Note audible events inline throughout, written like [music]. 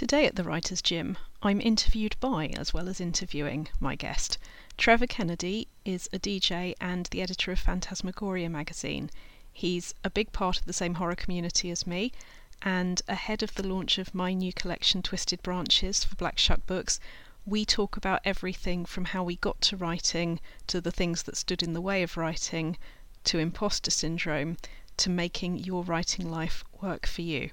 Today at the Writer's Gym, I'm interviewed by, as well as interviewing, my guest. Trevor Kennedy is a DJ and the editor of Phantasmagoria magazine. He's a big part of the same horror community as me, and ahead of the launch of my new collection, Twisted Branches, for Black Shuck Books, we talk about everything from how we got to writing, to the things that stood in the way of writing, to imposter syndrome, to making your writing life work for you.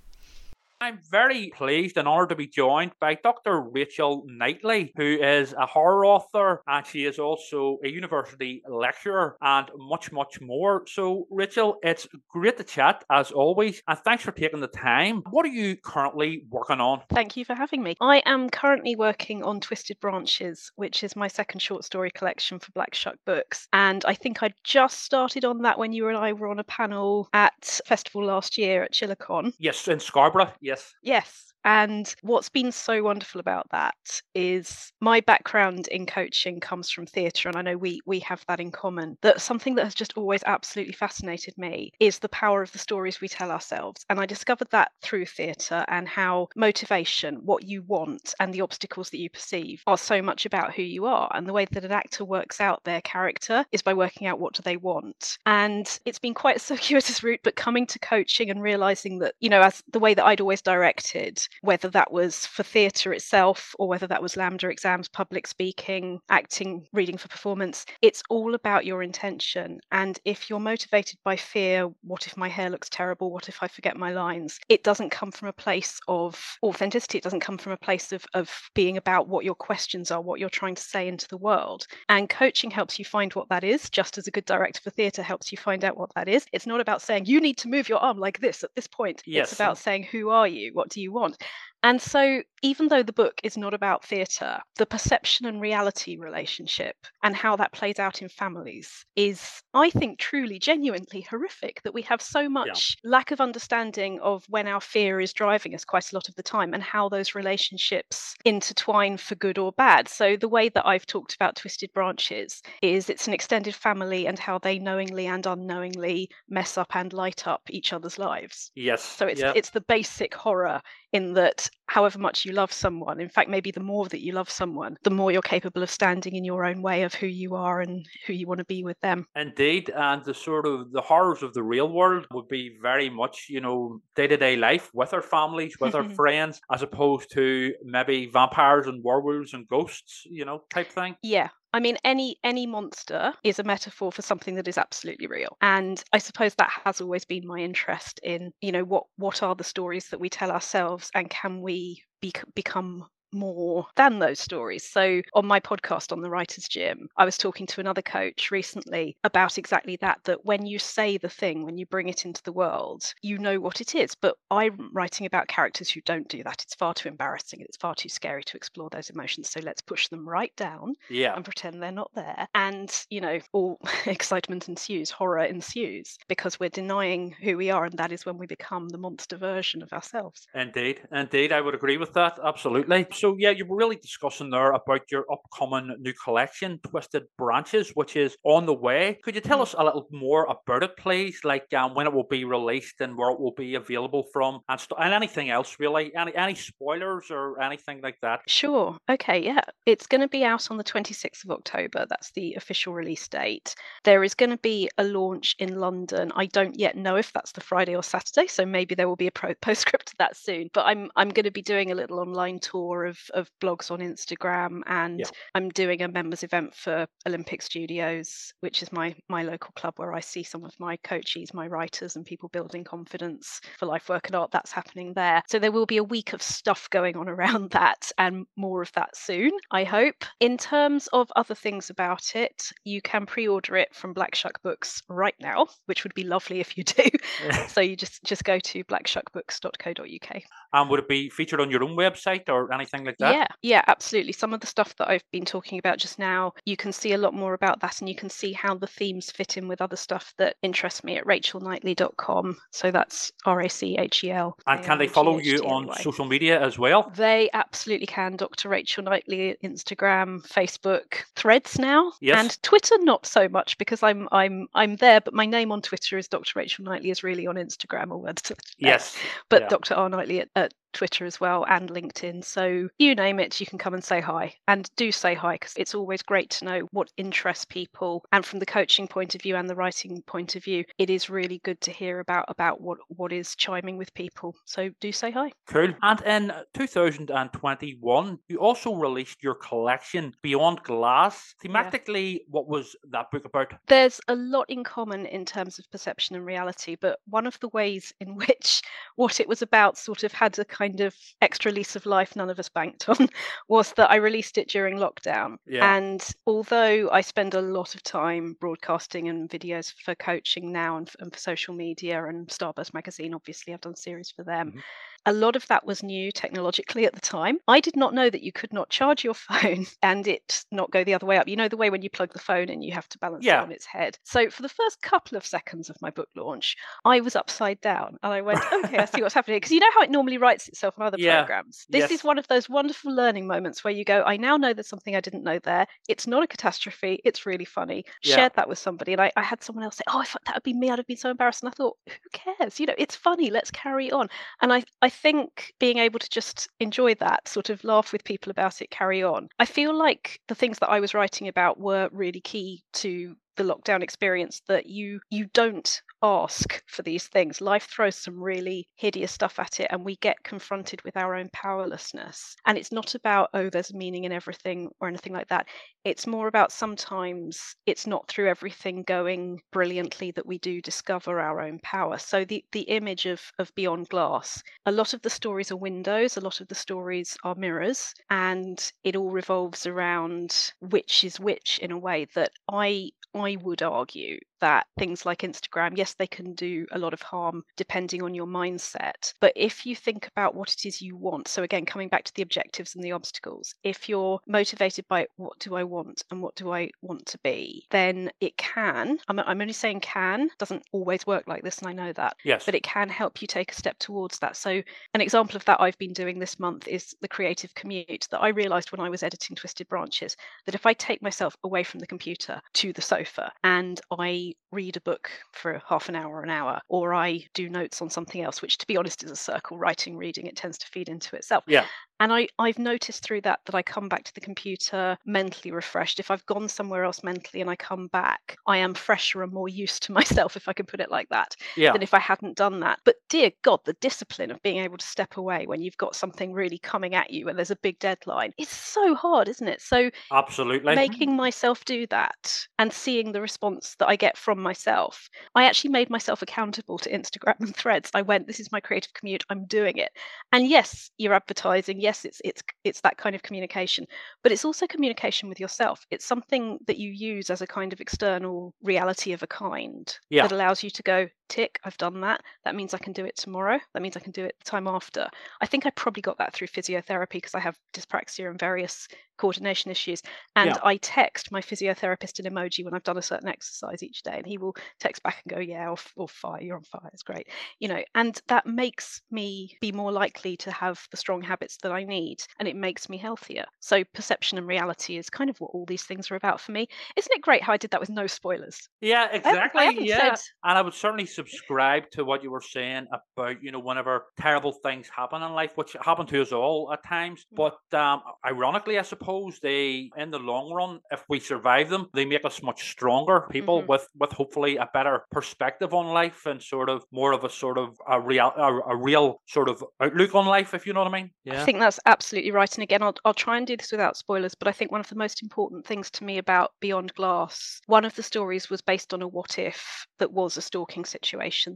I'm very pleased and honoured to be joined by Dr. Rachel Knightley, who is a horror author and she is also a university lecturer and much, much more. So, Rachel, it's great to chat as always, and thanks for taking the time. What are you currently working on? Thank you for having me. I am currently working on Twisted Branches, which is my second short story collection for Black Shuck Books. And I think I just started on that when you and I were on a panel at festival last year at ChillerCon. Yes, in Scarborough. Yes. Yes. And what's been so wonderful about that is my background in coaching comes from theatre, and I know we we have that in common. That something that has just always absolutely fascinated me is the power of the stories we tell ourselves. And I discovered that through theatre and how motivation, what you want, and the obstacles that you perceive are so much about who you are. And the way that an actor works out their character is by working out what do they want. And it's been quite a circuitous [laughs] route, but coming to coaching and realizing that, you know, as the way that I'd always directed whether that was for theatre itself or whether that was LAMDA exams, public speaking, acting, reading for performance. It's all about your intention. And if you're motivated by fear, what if my hair looks terrible? What if I forget my lines? It doesn't come from a place of authenticity. It doesn't come from a place of, of being about what your questions are, what you're trying to say into the world. And coaching helps you find what that is, just as a good director for theatre helps you find out what that is. It's not about saying you need to move your arm like this at this point. Yes. It's about saying who are you? What do you want? And so, even though the book is not about theatre, the perception and reality relationship and how that plays out in families is, I think, truly, genuinely horrific that we have so much yeah. lack of understanding of when our fear is driving us quite a lot of the time and how those relationships intertwine for good or bad. So, the way that I've talked about Twisted Branches is it's an extended family and how they knowingly and unknowingly mess up and light up each other's lives. Yes. So, it's, yeah. it's the basic horror in that however much you love someone, in fact, maybe the more that you love someone, the more you're capable of standing in your own way of who you are and who you want to be with them. Indeed. And the sort of the horrors of the real world would be very much, you know, day to day life with our families, with our [laughs] friends, as opposed to maybe vampires and werewolves and ghosts, you know, type thing. Yeah. I mean, any any monster is a metaphor for something that is absolutely real, and I suppose that has always been my interest in, you know, what what are the stories that we tell ourselves, and can we be, become more than those stories. So, on my podcast on the Writer's Gym, I was talking to another coach recently about exactly that that when you say the thing, when you bring it into the world, you know what it is. But I'm writing about characters who don't do that. It's far too embarrassing. It's far too scary to explore those emotions. So, let's push them right down yeah. and pretend they're not there. And, you know, all [laughs] excitement ensues, horror ensues because we're denying who we are. And that is when we become the monster version of ourselves. Indeed. Indeed. I would agree with that. Absolutely. So yeah, you were really discussing there about your upcoming new collection, Twisted Branches, which is on the way. Could you tell mm. us a little more about it, please? Like um, when it will be released and where it will be available from, and, st- and anything else really? Any any spoilers or anything like that? Sure. Okay. Yeah, it's going to be out on the twenty sixth of October. That's the official release date. There is going to be a launch in London. I don't yet know if that's the Friday or Saturday, so maybe there will be a pro- [laughs] postscript to that soon. But I'm I'm going to be doing a little online tour of, of blogs on Instagram, and yeah. I'm doing a members event for Olympic Studios, which is my my local club where I see some of my coaches, my writers, and people building confidence for life, work, and art. That's happening there. So there will be a week of stuff going on [laughs] around that, and more of that soon. I hope. In terms of other things about it, you can pre-order it from Black Shuck Books right now, which would be lovely if you do. [laughs] so you just just go to blackshuckbooks.co.uk. And would it be featured on your own website or anything like that? Yeah, yeah, absolutely. Some of the stuff that I've been talking about just now, you can see a lot more about that and you can see how the themes fit in with other stuff that interests me at rachelknightley.com. So that's R A C H E L. And can they follow you on social media as well? They absolutely can. Dr. Rachel Knightley, Instagram, Facebook, Threads now, yes. and Twitter not so much because I'm I'm I'm there, but my name on Twitter is Dr. Rachel Knightley is really on Instagram or [laughs] Yes. But yeah. Dr. R Knightley at, at Twitter as well and LinkedIn. So you name it, you can come and say hi. And do say hi because it's always great to know what interests people. And from the coaching point of view and the writing point of view, it is really good to hear about about what what is chiming with people. So do say hi. Cool. And in 2021, you also released your collection Beyond Glass. Thematically, yeah. what was that book about? There's a lot in common in terms of perception and reality, but one of the ways in [laughs] which what it was about sort of had a kind of extra lease of life none of us banked [laughs] on was that I released it during lockdown. Yeah. And although I spend a lot of time broadcasting and videos for coaching now and, and for social media and Starburst Magazine, obviously, I've done series for them. Mm-hmm. A lot of that was new technologically at the time. I did not know that you could not charge your [laughs] phone and it not go the other way up. You know, the way when you plug the phone and you have to balance yeah. it on its head. So for the first couple of seconds of my book launch, I was upside down and I went, okay, I see what's happening. Because you know how it normally writes itself on other yeah. programs? This yes. is one of those wonderful learning moments where you go, I now know there's something I didn't know there. It's not a catastrophe. It's really funny. Yeah. Shared that with somebody. And I, I had someone else say, oh, I thought that would be me. I'd have been so embarrassed. And I thought, who cares? You know, it's funny. Let's carry on. And I, I think being able to just enjoy that, sort of laugh with people about it, carry on. I feel like the things that I was writing about were really key to the lockdown experience that you you don't ask for these things. Life throws some really hideous stuff at it and we get confronted with our own powerlessness. And it's not about oh there's meaning in everything or anything like that. It's more about sometimes it's not through everything going brilliantly that we do discover our own power. So the the image of of beyond glass a lot of the stories are windows a lot of the stories are mirrors and it all revolves around which is which in a way that i I would argue that things like Instagram, yes, they can do a lot of harm depending on your mindset. But if you think about what it is you want, so again, coming back to the objectives and the obstacles, if you're motivated by what do I want and what do I want to be, then it can, I'm, I'm only saying can, doesn't always work like this, and I know that. Yes. But it can help you take a step towards that. So, an example of that I've been doing this month is the creative commute that I realized when I was editing Twisted Branches that if I take myself away from the computer to the sofa and I read a book for half an hour, an hour, or I do notes on something else, which to be honest is a circle writing, reading, it tends to feed into itself. Yeah. And I, I've noticed through that that I come back to the computer mentally refreshed. If I've gone somewhere else mentally and I come back, I am fresher and more used to [laughs] myself, if I can put it like that, yeah. than if I hadn't done that. But dear God, the discipline of being able to step away when you've got something really coming at you and there's a big deadline, it's so hard, isn't it? So absolutely making myself do that and seeing the response that I get from myself, I actually made myself accountable to Instagram [laughs] and threads. I went, this is my creative commute, I'm doing it. And yes, you're advertising yes it's it's it's that kind of communication but it's also communication with yourself it's something that you use as a kind of external reality of a kind yeah. that allows you to go tick i've done that. That means i can do it tomorrow. That means i can do it the time after. I think i probably got that through physiotherapy because i have dyspraxia and various coordination issues and yeah. i text my physiotherapist an emoji when i've done a certain exercise each day and he will text back and go yeah or, or fire you're on fire it's great you know and that makes me be more likely to have the strong habits that i need and it makes me healthier. So perception and reality is kind of what all these things are about for me. Isn't it great how i did that with no spoilers? Yeah exactly I yeah said... and i would certainly subscribe to what you were saying about you know whenever terrible things happen in life which happen to us all at times mm. but um ironically i suppose suppose they, in the long run, if we survive them, they make us much stronger people mm-hmm. with with hopefully a better perspective on life and sort of more of a sort of a real a, a real sort of outlook on life, if you know what I mean. Yeah. I think that's absolutely right. And again, I'll I'll try and do this without spoilers, but I think one of the most important things to me about Beyond Glass, one of the stories was based on a what if that was a stalking situation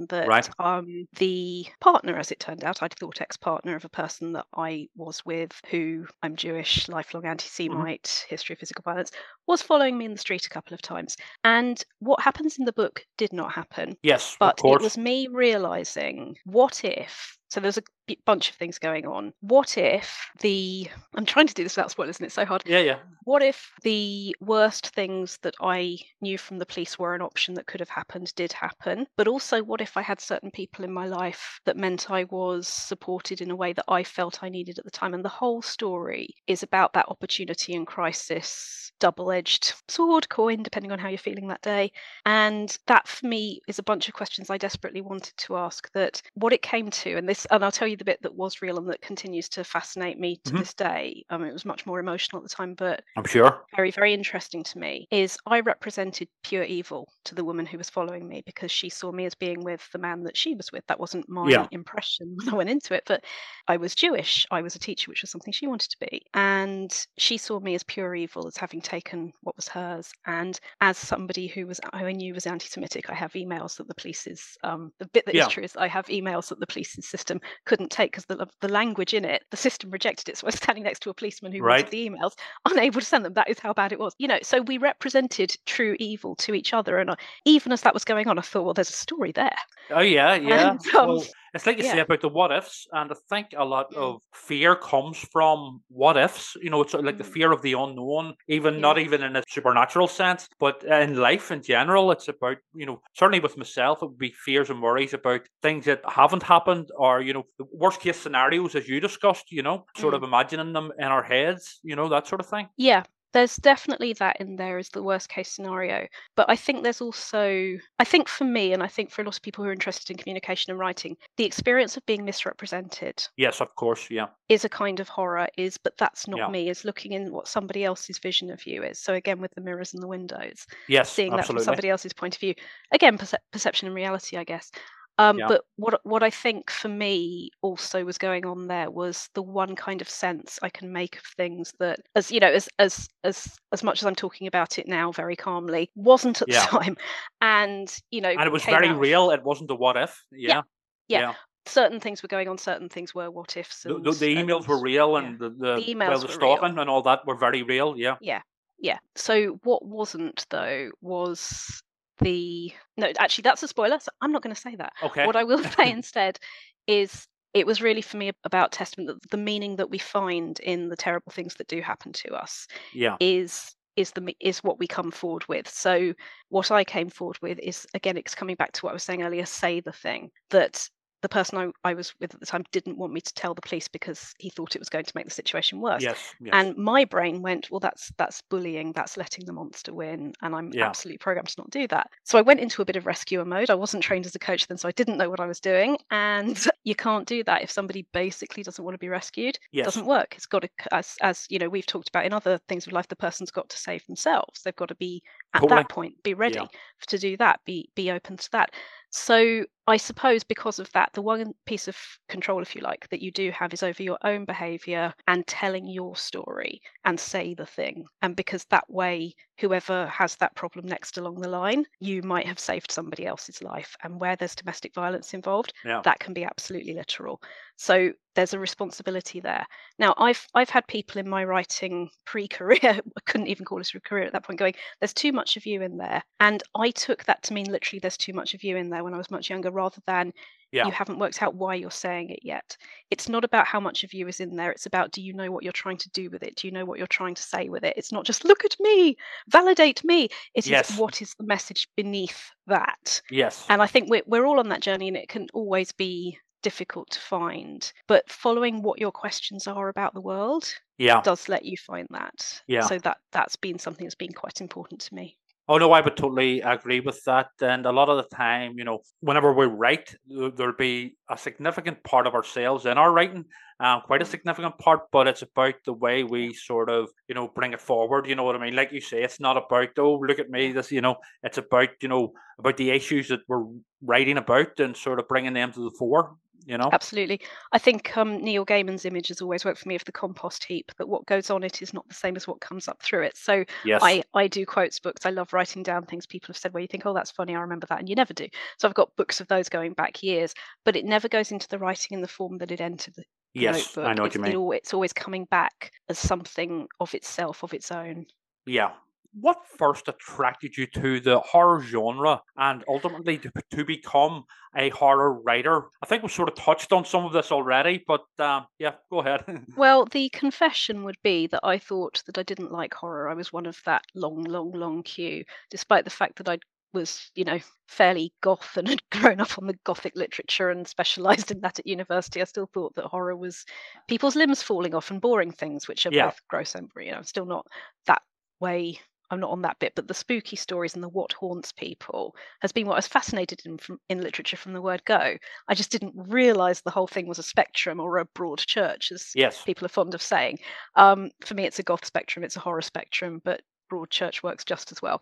that right. um the partner, as it turned out, I'd thought ex partner of a person that I was with, who I'm Jewish, lifelong anti anti-Semite mm-hmm. history of physical violence, was following me in the street a couple of times. And what happens in the book did not happen. Yes, but it was me realizing what if so there's a bunch of things going on. What if the I'm trying to do this without spoilers, and it's so hard. Yeah, yeah. What if the worst things that I knew from the police were an option that could have happened did happen? But also, what if I had certain people in my life that meant I was supported in a way that I felt I needed at the time? And the whole story is about that opportunity and crisis, double-edged sword, coin, depending on how you're feeling that day. And that for me is a bunch of questions I desperately wanted to ask. That what it came to, and this and I'll tell you the bit that was real and that continues to fascinate me to Mhm. this day. Um, it was much more emotional at the time, but I'm sure. very, very interesting to me. Is I represented pure evil to the woman who was following me because she saw me as being with the man that she was with. That wasn't my Yeah. impression [laughs] when I went into it, but I was Jewish. I was a teacher, which was something she wanted to be, and she saw me as pure evil, as having taken what was hers. And as somebody who was who I knew was anti-Semitic, I have emails that the police's um, the bit that is Yeah. true is I have emails that the police's system couldn't take because the the language in it, the system rejected it. So I was [laughs] standing next to a policeman who Right. the emails, unable to send them. That is how bad it was. You know, so we represented true evil to each other, and I, even as that was going on, I thought, well, there's a story there. Oh yeah, yeah. And, [laughs] um, well, it's like you say about the what ifs, and I think a lot Mm. of fear comes from what ifs. You know, it's of like the Mm. fear of the unknown, even Yeah. not even in a supernatural sense, but in life in general. It's about you know, certainly with myself, it would be fears and worries about things that haven't happened, or you know, the worst case scenarios as you discussed. You know, sort Mm. of imagining them in our heads. You know, that sort of thing. Yeah, there's definitely that in there as the worst case scenario. But I think there's also, I think for me, and I think for a lot of people who are interested in communication and writing, the experience of being misrepresented Yes, of course. Yeah. is a kind of horror, is, but that's not Yeah. me, is looking in what somebody else's vision of you is. So again, with the mirrors and the windows, Yes, seeing that from somebody else's point of view. Again, perce- perception and reality, I guess. Um, Yeah. But what what I think for me also was going on there was the one kind of sense I can make of things that, as you know, as as as as much as I'm talking about it now very calmly, wasn't at Yeah. the time, [laughs] and you know, And it was very out real. It wasn't a what if. Yeah. yeah. Certain things were going on, certain things were what ifs. The, And, the, the emails were and- real, yeah. and the, the, The well, emails the were real. stalking and all that were very real. Yeah. Yeah. Yeah. So what wasn't though was the no. Actually, that's a spoiler. So I'm not going to say that. Okay. What I will [laughs] say instead is it was really for me about testament that the meaning that we find in the terrible things that do happen to us yeah. is is the is what we come forward with. So what I came forward with is again it's coming back to what I was saying earlier. Say the thing that the person I, I was with at the time didn't want me to tell the police because he thought it was going to make the situation worse. Yes. Yes. And my brain went, well, that's that's bullying. That's letting the monster win, and I'm Yeah. absolutely programmed to not do that. So I went into a bit of rescuer mode. I wasn't trained as a coach then, so I didn't know what I was doing. And [laughs] you can't do that if somebody basically doesn't want to be rescued. yes. It doesn't work. It's got to, as as you know, we've talked about in other things of life. The person's got to save themselves. They've got to be at Totally. that point, be ready Yeah. to do that. Be be open to that. So I suppose because of that, the one piece of control, if you like, that you do have is over your own behavior and telling your story and say the thing. And because that way, whoever has that problem next along the line, you might have saved somebody else's life. And where there's domestic violence involved, Yeah. that can be absolutely literal. So there's a responsibility there. Now, I've I've had people in my writing [laughs] pre-career, I couldn't even call it a career at that point, going, "There's too much of you in there," and I took that to mean literally, "There's too much of you in there" when I was much younger, rather than Yeah. you haven't worked out why you're saying it yet. It's not about how much of you is in there. It's about do you know what you're trying to do with it? Do you know what you're trying to say with it? It's not just look at me, validate me. It is Yes. what is the message beneath that. Yes. And I think we're, we're all on that journey, and it can always be difficult to find. But following what your questions are about the world yeah. does let you find that. Yeah. So that that's been something that's been quite important to me. Oh no, I would totally agree with that. And a lot of the time, you know, whenever we write, there'll be a significant part of ourselves in our writing, um, quite a significant part. But it's about the way we sort of, you know, bring it forward. You know what I mean? Like you say, it's not about oh, look at me. This, you know, it's about you know about the issues that we're writing about and sort of bringing them to the fore. You know? Absolutely. I think um, Neil Gaiman's image has always worked for me of the compost heap, that what goes on it is not the same as what comes up through it. So Yes. I, I do quotes books. I love writing down things people have said where you think, oh, that's funny, I remember that, and you never do. So I've got books of those going back years, but it never goes into the writing in the form that it entered the yes, notebook. I know what it's, you mean. al- it's always coming back as something of itself, of its own. Yeah. What first attracted you to the horror genre and ultimately to, to become a horror writer? I think we've sort of touched on some of this already, but um, yeah, go ahead. [laughs] Well, the confession would be that I thought that I didn't like horror. I was one of that long, long, long queue, despite the fact that I was, you know, fairly goth and [laughs] had grown up on the gothic literature and specialized in that at university. I still thought that horror was people's limbs falling off and boring things, which are Yeah. both gross and you know, I'm still not that way I'm not on that bit, but the spooky stories and the what haunts people has been what I was fascinated in from in literature from the word go. I just didn't realise the whole thing was a spectrum or a broad church, as Yes. people are fond of saying. Um, for me, it's a goth spectrum, it's a horror spectrum, but broad church works just as well.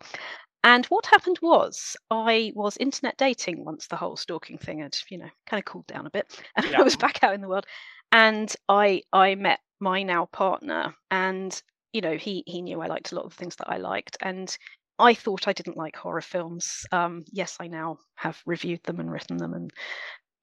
And what happened was I was internet dating once the whole stalking thing had, you know, kind of cooled down a bit, [laughs] and I was back out in the world, and I I met my now partner, and you know he he knew I liked a lot of the things that I liked, and I thought I didn't like horror films. Um, yes, I now have reviewed them and written them, and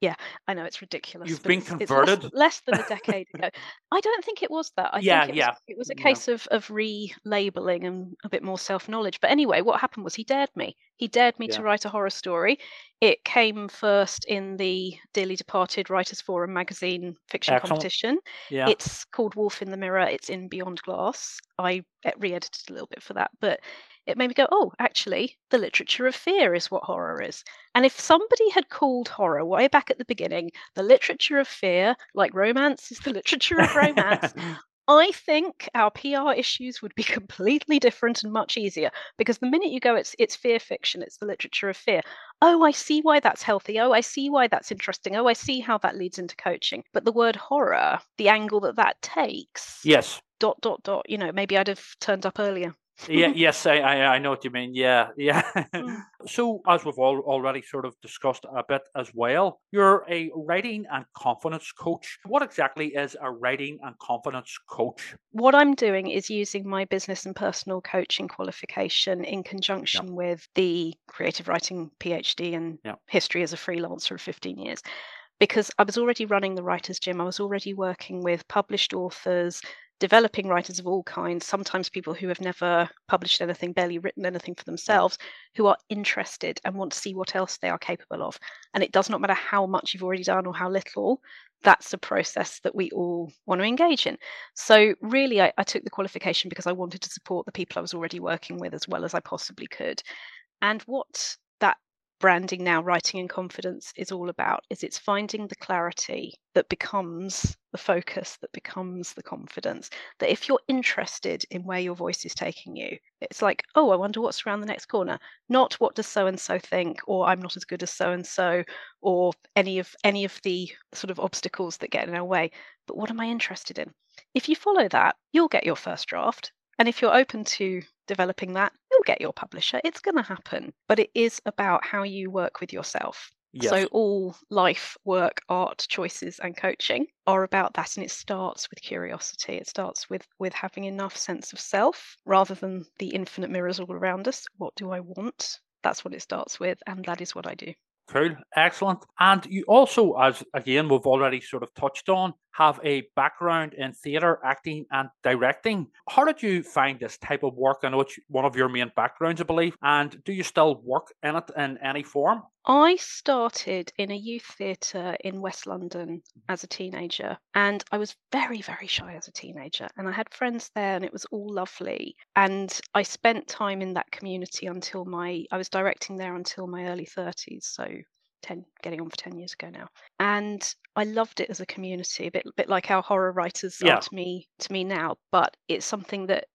yeah, I know it's ridiculous. You've been it's less, converted. less than a decade [laughs] ago. I don't think it was that. I Yeah, think it yeah. was it was a Yeah. case of of relabeling and a bit more self knowledge. But anyway, what happened was he dared me. He dared me Yeah. to write a horror story. It came first in the dearly departed Writers Forum magazine fiction Excellent. competition. Yeah. It's called Wolf in the Mirror. It's in Beyond Glass. I eh, re-edited a little bit for that, but it made me go, oh, actually, the literature of fear is what horror is. And if somebody had called horror way back at the beginning the literature of fear, like romance is the literature of romance, [laughs] I think our PR issues would be [laughs] completely different and much easier because the minute you go, it's it's fear fiction, it's the literature of fear. Oh, I see why that's healthy. Oh, I see why that's interesting. Oh, I see how that leads into coaching. But the word horror, the angle that that takes, yes. dot dot dot. You know, maybe I'd have turned up earlier. Yeah, [laughs] yes, I, I, I know what you mean. Yeah, yeah. [laughs] Mm. so, as we've all already sort of discussed a bit as well, you're a writing and confidence coach. What exactly is a writing and confidence coach? What I'm doing is using my business and personal coaching qualification in conjunction with the creative writing PhD and Yeah. history as a freelancer of 15 years. Because I was already running the Writers Gym, I was already working with published authors, developing writers of all kinds, sometimes people who have never published anything, barely written anything for themselves, who are interested and want to see what else they are capable of. And it does not matter how much you've already done or how little, that's a process that we all want to engage in. So, really, I, I took the qualification because I wanted to support the people I was already working with as well as I possibly could. And what branding now, writing in confidence, is all about is it's finding the clarity that becomes the focus, that becomes the confidence. That if you're interested in where your voice is taking you, it's like, oh, I wonder what's around the next corner. Not what does so and so think, or I'm not as good as so and so, or any of any of the sort of obstacles that get in our way. But what am I interested in? If you follow that, you'll get your first draft. And if you're open to developing that, you'll get your publisher. It's going to happen. But it is about how you work with yourself. Yes. So, all life, work, art, choices, and coaching are about that. And it starts with curiosity. It starts with, with having enough sense of self rather than the infinite mirrors all around us. What do I want? That's what it starts with. And that is what I do. Cool, excellent. And you also, as again we've already sort of touched on, have a background in theatre, acting, and directing. How did you find this type of work? I know it's one of your main backgrounds, I believe. And do you still work in it in any form? I started in a youth theatre in West London as a teenager, and I was very, very shy as a teenager. And I had friends there, and it was all lovely. And I spent time in that community until my, I was directing there until my early 30s, so 10, getting on for 10 years ago now. And I loved it as a community, a bit, bit like how horror writers Yeah. are to me, to me now. But it's something that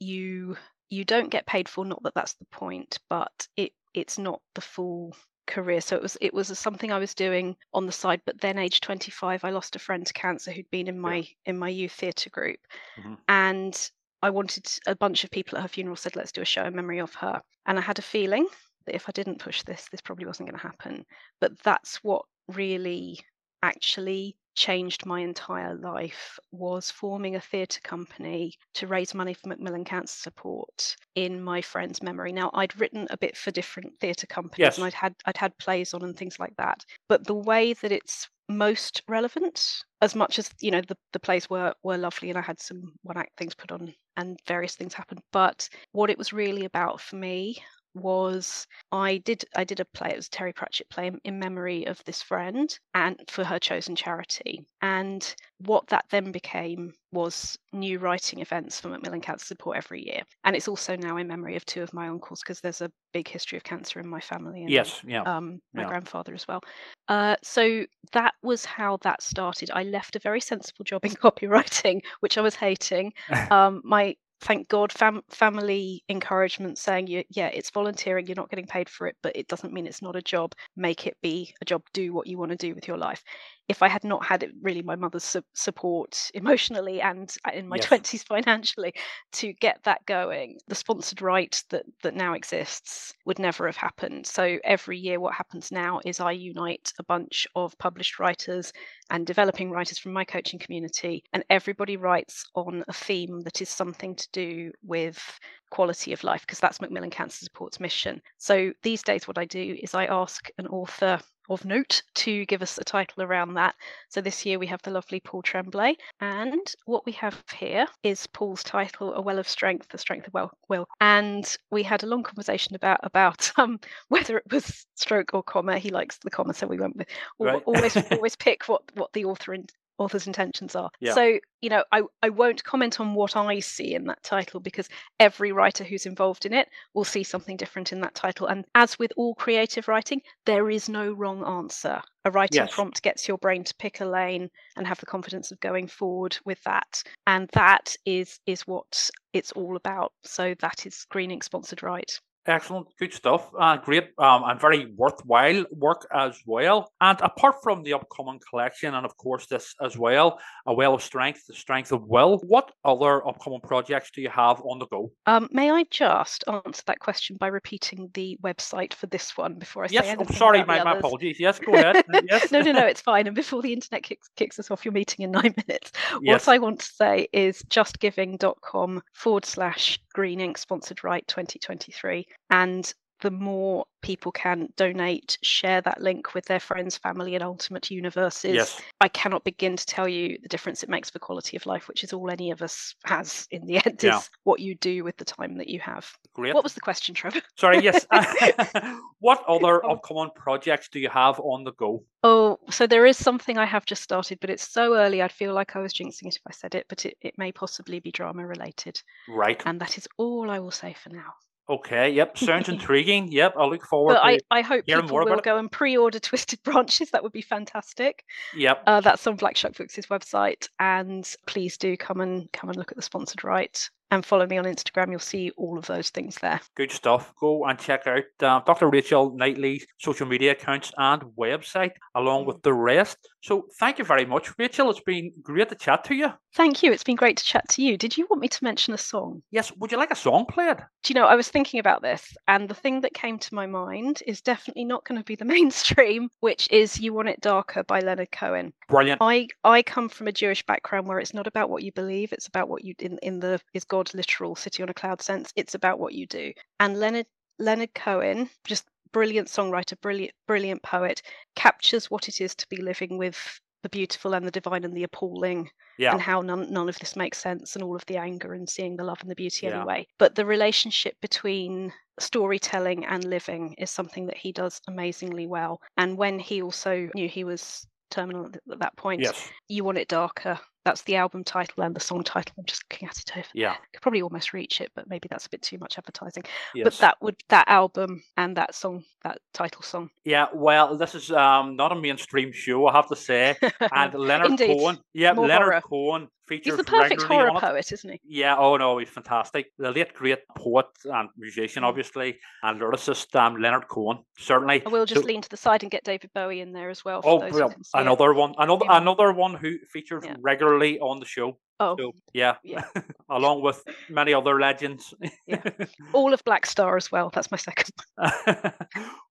you you don't get paid for not that that's the point but it it's not the full career so it was it was something i was doing on the side but then age 25 i lost a friend to cancer who'd been in my in my youth theatre group Mhm. and i wanted a bunch of people at her funeral said let's do a show in memory of her and i had a feeling that if i didn't push this this probably wasn't going to happen but that's what really actually changed my entire life was forming a theatre company to raise money for Macmillan Cancer Support in my friend's memory. Now I'd written a bit for different theatre companies Yes. and I'd had I'd had plays on and things like that. But the way that it's most relevant, as much as you know the, the plays were were lovely and I had some one act things put on and various things happened, but what it was really about for me was I did I did a play. It was a Terry Pratchett play in, in memory of this friend and for her chosen charity. And what that then became was new writing events for Macmillan Cancer Support every year. And it's also now in memory of two of my uncles because there's a big history of cancer in my family. And, Yes, yeah. um, my Yeah. grandfather as well. Uh, so that was how that started. I left a very sensible job in [laughs] copywriting, which I was hating. [laughs] Um, my thank God, fam- family encouragement saying, yeah, it's volunteering, you're not getting paid for it, but it doesn't mean it's not a job. Make it be a job, do what you want to do with your life. If I had not had really my mother's su- support [laughs] emotionally and uh, in my yes. 20s financially to get that going, the sponsored write that, that now exists would never have happened. So every year, what happens now is I unite a bunch of published writers and developing writers from my coaching community, and everybody writes on a theme that is something to do with quality of life, because that's Macmillan Cancer Support's mission. So these days, what I do is I ask an author of note to give us a title around that. So this year we have the lovely Paul Tremblay, and what we have here is Paul's title, "A Well of Strength: The Strength of Well." Will. And we had a long conversation about about um, [laughs] whether it was stroke or comma. He likes the comma, so we went with right. always [laughs] always pick what what the author in, author's intentions are. Yeah. So, you know, I, I won't comment on what I see in that title because every writer who's involved in it will see something different in that title. And as with all creative writing, there is no wrong answer. A writing yes. prompt gets your brain to pick a lane and have the confidence of going forward with that. And that is is what it's all about. So that is Green Ink sponsored write. Excellent, good stuff. Uh, great um, and very worthwhile work as well. And apart from the upcoming collection, and of course this as well, a well of strength, the strength of will. What other upcoming projects do you have on the go? Um, may I just answer that question by repeating the website for this one before I yes, say anything? Yes, I'm sorry, my, my, apologies. Yes, go ahead. [laughs] yes. no, no, no, it's fine. And before the internet kicks, kicks us off your meeting in nine [laughs] minutes, yes. what I want to say is justgiving.com forward slash green ink sponsored write 2023 and the more people can donate, share that link with their friends, family, and ultimate universes. Yes. I cannot begin to tell you the difference it makes for quality of life, which is all any of us has in the [laughs] end, yeah. is what you do with the time that you have. Great. What was the question, Trevor? [laughs] Sorry, yes. [laughs] what other oh. upcoming projects do you have on the go? Oh, so there is something I have just started, but it's so early, I'd feel like I was jinxing it if I said it, but it, it may possibly be drama related. Right. And that is all I will say for now. Okay, yep, sounds [laughs] intriguing. Yep, I look forward but to I, I hope people will go and pre-order Twisted Branches. That would be fantastic. Yep. Uh, that's on Black Shuck Books' website, and please do come and come and look at the sponsored write and follow me on Instagram. You'll see all of those things there. Good stuff. Go and check out uh, Dr. Rachel Knightley's social media accounts and website, along with the rest. So, thank you very much, Rachel. It's been great to chat to you. Thank you. It's been great to chat to you. Did you want me to mention a song? Yes. Would you like a song played? Do you know, I was thinking about this, and the thing that came to my mind is definitely not going to be the [laughs] mainstream, which is You Want It Darker by Leonard Cohen. Brilliant. I, I come from a Jewish background where it's not about what you believe, it's about what you, in, in the, is God God literal city on a cloud sense. It's about what you do. And Leonard Leonard Cohen, just brilliant songwriter, brilliant brilliant poet, captures what it is to be living with the beautiful and the divine and the appalling yeah. and how none, none of this makes sense and all of the anger and seeing the love and the beauty yeah. anyway but the relationship between storytelling and living is something that he does amazingly well and when he also knew he was terminal at that point yes. you want it darker that's the album title and the song title. I'm just looking at it over. Yeah. Could probably almost reach it, but maybe that's a bit too much advertising. Yes. But that would that album and that song, that title song. Yeah, well, this is um not a mainstream show, I have to say. And [laughs] Leonard Indeed. Cohen. Yeah, More Leonard horror. Cohen He's the perfect horror poet, isn't he? Yeah, oh no, he's fantastic. The late great poet and musician, mm. obviously, and lyricist um, Leonard Cohen, certainly. I will just so, lean to the side and get David Bowie in there as well. oh, well, another it. one, another yeah. another one who features yeah. regularly on the show. Oh, so, yeah, yeah. [laughs] along with many other legends. yeah. [laughs] All of Blackstar as well. That's my second. [laughs]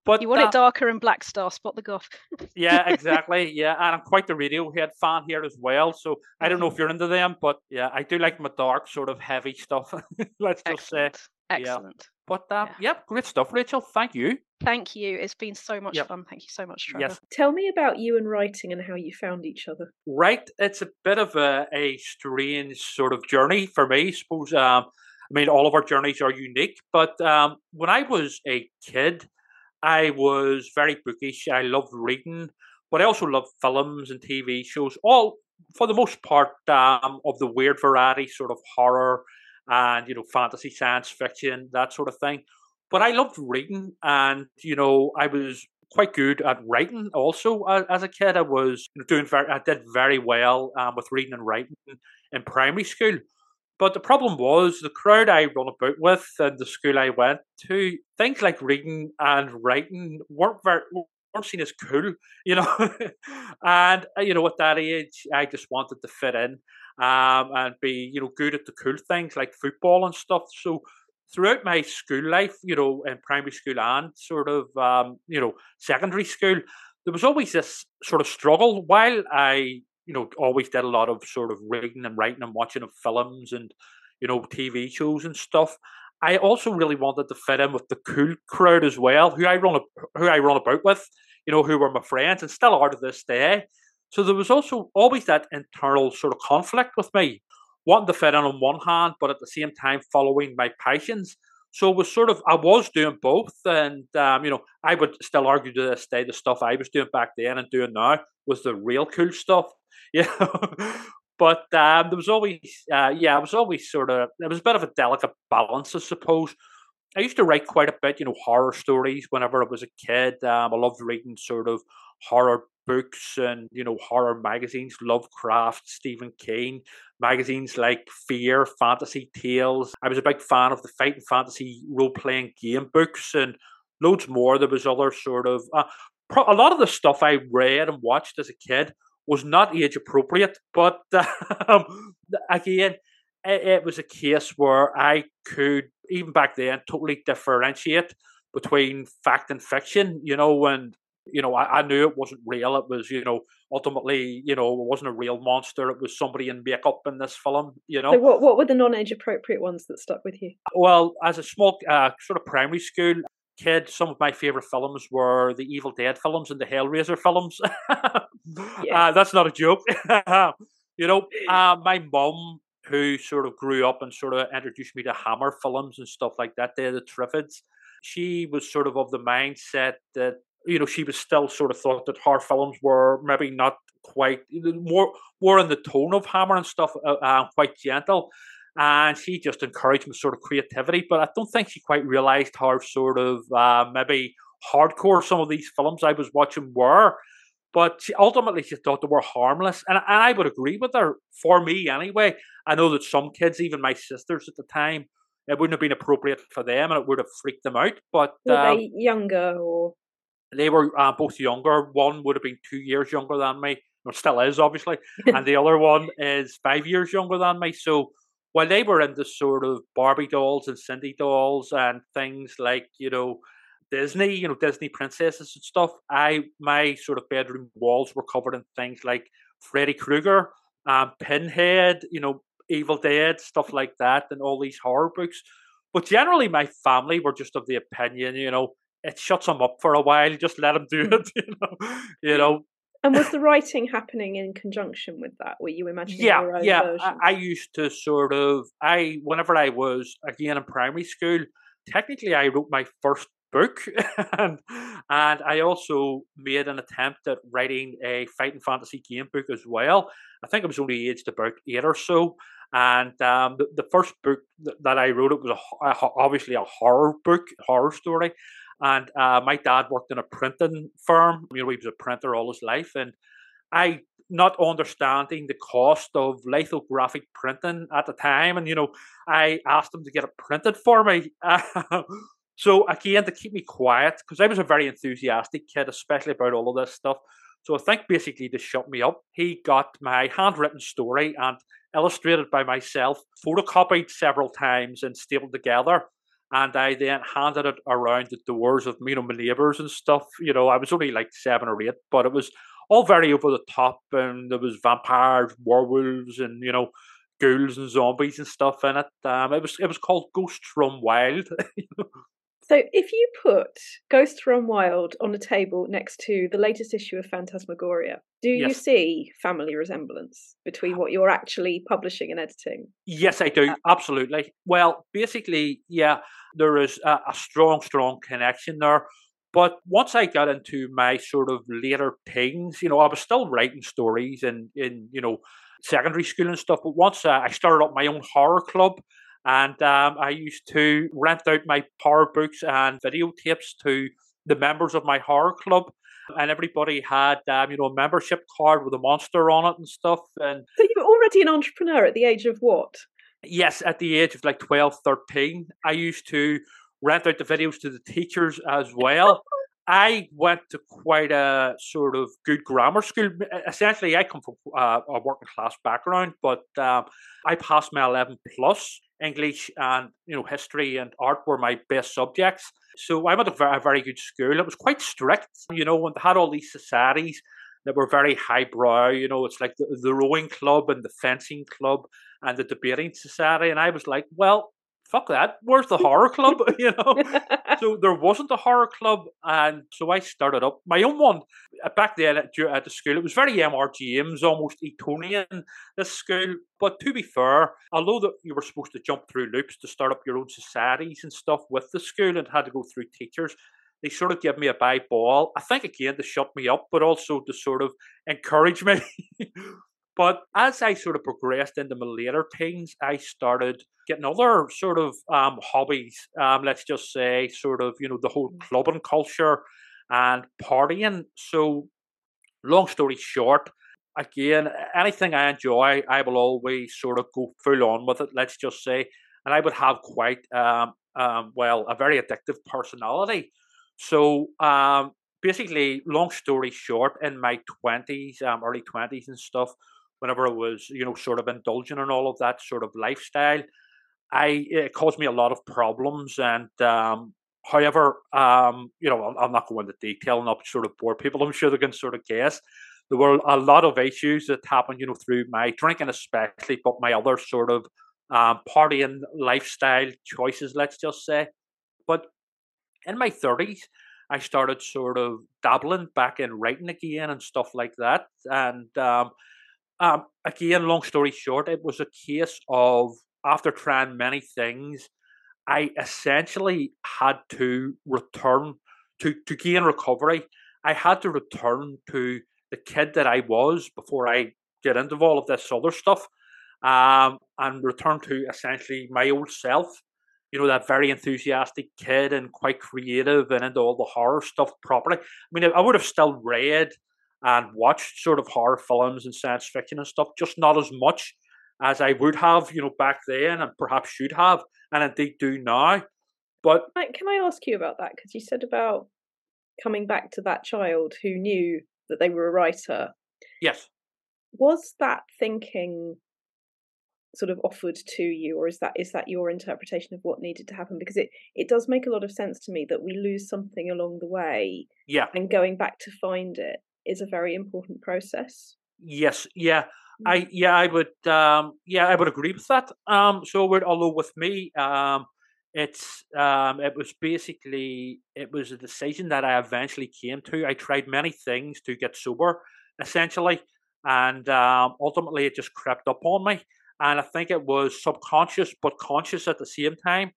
but you want it darker and Blackstar. Spot the goth. yeah, exactly. Yeah, and I'm quite the Radiohead fan here as well. So I don't know if mm-hmm. you're into them, but yeah, I do like my dark, sort of heavy stuff. Let's just say. Excellent. Yeah. But um, yeah. yep, great stuff, Rachel. Thank you. Thank you. It's been so much yep. fun. Thank you so much, Trevor. Yes. Tell me about you and writing and how you found each other. Right. It's a bit of a, a strange sort of journey for me. I suppose. Um, I mean, all of our journeys are unique, but um, when I was a kid, I was very bookish. I loved reading, but I also loved films and TV shows. All for the most part um, of the weird variety, sort of horror and you know fantasy, science fiction, that sort of thing. But I loved reading, and you know I was quite good at writing. Also, as a kid, I was doing very, I did very well um, with reading and writing in primary school. But the problem was the crowd I run about with and the school I went to, things like reading and writing weren't very weren't seen as cool, [laughs] you know. and uh, you know, at that age, I just wanted to fit in um, and be, you know, good at the cool things like football and stuff. So throughout my school life, you know, in primary school and sort of, um, you know, secondary school, there was always this sort of struggle. While I, you know, always did a lot of sort of reading and writing and watching of films and, you know, TV shows and stuff. I also really wanted to fit in with the cool crowd as well, who I run who I run about with, you know, who were my friends and still are to this day. So there was also always that internal sort of conflict with me, wanting to fit in on one hand, but at the same time following my passions. So it was sort of I was doing both, and um, you know I would still argue to this day the stuff I was doing back then and doing now was the real cool stuff, [laughs] yeah. but um, there was always uh, yeah, it was always sort of it was a bit of a delicate balance, I suppose. I used to write quite a bit, you know, horror stories whenever I was a kid. Um, I loved reading sort of horror books and you know horror magazines, Lovecraft, Stephen King, magazines like Fear, Fantasy Tales. I was a big fan of the fighting fantasy role playing game books and loads more. There was other sort of uh, pro- a lot of the stuff I read and watched as a kid was not age appropriate, but [laughs] um, again, it, it was a case where I could even back then totally differentiate between fact and fiction, you know, and you know, I, I, knew it wasn't real. It was, you know, ultimately, you know, it wasn't a real monster. It was somebody in makeup in this film, you know. So what, what were the non-age appropriate ones that stuck with you? Well, as a small uh, sort of primary school kid, some of my favorite films were the Evil Dead films and the Hellraiser films. [laughs] uh, that's not a joke. [laughs] you know, uh, my mum, who sort of grew up and sort of introduced me to Hammer films and stuff like that, they're the Triffids. She was sort of of the mindset that you know, she was still sort of thought that her films were maybe not quite more more in the tone of Hammer and stuff, uh, uh, quite gentle. And she just encouraged my sort of creativity, but I don't think she quite realised how sort of uh, maybe hardcore some of these films I was watching were. But she, ultimately, she thought they were harmless, and, and I would agree with her. For me, anyway, I know that some kids, even my sisters at the time, it wouldn't have been appropriate for them, and it would have freaked them out. But were um, they younger or they were uh, both younger. One would have been two years younger than me, or still is, obviously, [laughs] and the other one is five years younger than me. So while they were into sort of Barbie dolls and Sindy dolls and things like, you know, Disney, you know, Disney princesses and stuff, I my sort of bedroom walls were covered in things like Freddy Krueger, um, Pinhead, you know, Evil Dead, stuff like that, and all these horror books. But generally, my family were just of the opinion, you know, it shuts them up for a while. Just let them do [laughs] it, you know. You know. And was the writing happening in conjunction with that? Were you imagining yeah, your own yeah. I, I used to sort of I whenever I was again in primary school, technically I wrote my first book [laughs] and and I also made an attempt at writing a fighting fantasy game book as well. I think I was only aged about eight or so. And um, the, the first book that I wrote it was a, a, obviously a horror book, horror story, and uh, my dad worked in a printing firm. You know, he was a printer all his life, and I not understanding the cost of lithographic printing at the time, and you know, I asked him to get it printed for me. [laughs] so again, to keep me quiet, because I was a very enthusiastic kid, especially about all of this stuff. So I think basically to shut me up, he got my handwritten story and illustrated by myself, photocopied several times and stapled together and I then handed it around the doors of you know my neighbours and stuff. You know, I was only like seven or eight, but it was all very over the top, and there was vampires, werewolves, and you know, ghouls and zombies and stuff in it. Um, it was it was called Ghosts Run Wild. [laughs] So if you put Ghosts Run Wild on a table next to the latest issue of Phantasmagoria, do yes. you see family resemblance between what you're actually publishing and editing? Yes, I do. Uh, Absolutely. Well, basically, yeah, there is a, a strong, strong connection there. But once I got into my sort of later teens, you know, I was still writing stories in, in you know, secondary school and stuff. But once uh, I started up my own horror club, and um, I used to rent out my horror books and videotapes to the members of my horror club. And everybody had, um, you know, a membership card with a monster on it and stuff. And so you were already an entrepreneur at the age of what? yes, at the age of like 12, 13, I used to rent out the videos to the teachers as well. I went to quite a sort of good grammar school. Essentially, I come from uh, a working class background, but um, I passed my 11 plus. English and you know history and art were my best subjects. So I went to a very good school. It was quite strict, you know, and had all these societies that were very highbrow. You know, it's like the, the rowing club and the fencing club and the debating society. And I was like, well, fuck that. Where's the horror club? [laughs] you know, [laughs] so there wasn't a horror club, and so I started up my own one. Uh, back then at, at the school, it was very MR James, almost Etonian. This school, but to be fair, although that you were supposed to jump through loops to start up your own societies and stuff with the school, and had to go through teachers. They sort of gave me a bye ball. I think again to shut me up, but also to sort of encourage me. [laughs] But as I sort of progressed into my later teens, I started getting other sort of um, hobbies. Um, let's just say, sort of, you know, the whole mm. clubbing culture and partying. So, long story short, again, anything I enjoy, I will always sort of go full on with it. Let's just say, and I would have quite, um, um, well, a very addictive personality. So, um, basically, long story short, in my twenties, um, early twenties and stuff, whenever I was, you know, sort of indulging in all of that sort of lifestyle, I it caused me a lot of problems. And um, however, um, you know, I'm, not going into detail and not sort of bore people. I'm sure they can sort of guess. There were a lot of issues that happened, you know, through my drinking, especially, but my other sort of um, partying lifestyle choices, let's just say. But in my 30s, I started sort of dabbling back in writing again and stuff like that. And um, um, again, long story short, it was a case of after trying many things, I essentially had to return to to gain recovery. I had to return to the kid that I was before I get into all of this other stuff, um, and return to essentially my old self. You know that very enthusiastic kid and quite creative and into all the horror stuff properly. I mean, I would have still read and watched sort of horror films and science fiction and stuff, just not as much as I would have, you know, back then and perhaps should have, and indeed do now. But can I ask you about that? Because you said about coming back to that child who knew that they were a writer. Yes. Was that thinking sort of offered to you or is that is that your interpretation of what needed to happen because it it does make a lot of sense to me that we lose something along the way yeah and going back to find it is a very important process. Yes, yeah. I mm. yeah, I would um yeah, I would agree with that. Um so with although with me, um it's um it was basically it was a decision that I eventually came to. I tried many things to get sober, essentially, and um ultimately it just crept up on me. And I think it was subconscious but conscious at the same time.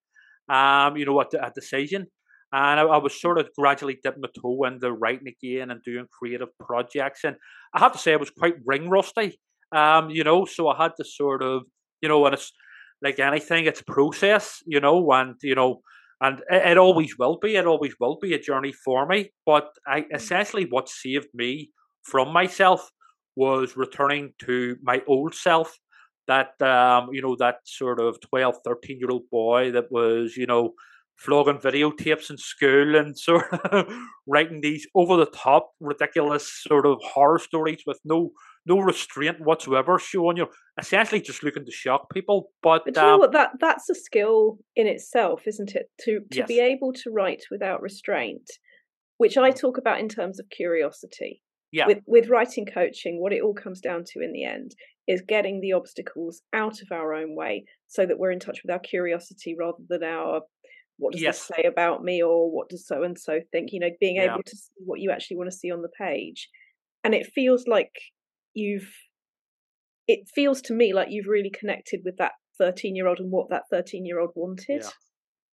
Um, you know, a, a decision and I, I, was sort of gradually dipping my toe into writing again and doing creative projects. And I have to say, I was quite ring rusty, um, you know, so I had to sort of, you know, and it's like anything, it's a process, you know, and, you know, and it, it always will be, it always will be a journey for me. But I mm. essentially, what saved me from myself was returning to my old self that um, you know that sort of 12 13 year old boy that was you know flogging videotapes in school and [laughs] sort of writing these over the top, ridiculous sort of horror stories with no no restraint whatsoever, showing you essentially just looking to shock people. But, but you um, know what? That that's a skill in itself, isn't it? To to yes. be able to write without restraint, which I talk about in terms of curiosity. Yeah. With with writing coaching, what it all comes down to in the end is getting the obstacles out of our own way so that we're in touch with our curiosity rather than our what does yes. this say about me or what does so and so think you know being yeah. able to see what you actually want to see on the page and it feels like you've it feels to me like you've really connected with that 13 year old and what that 13 year old wanted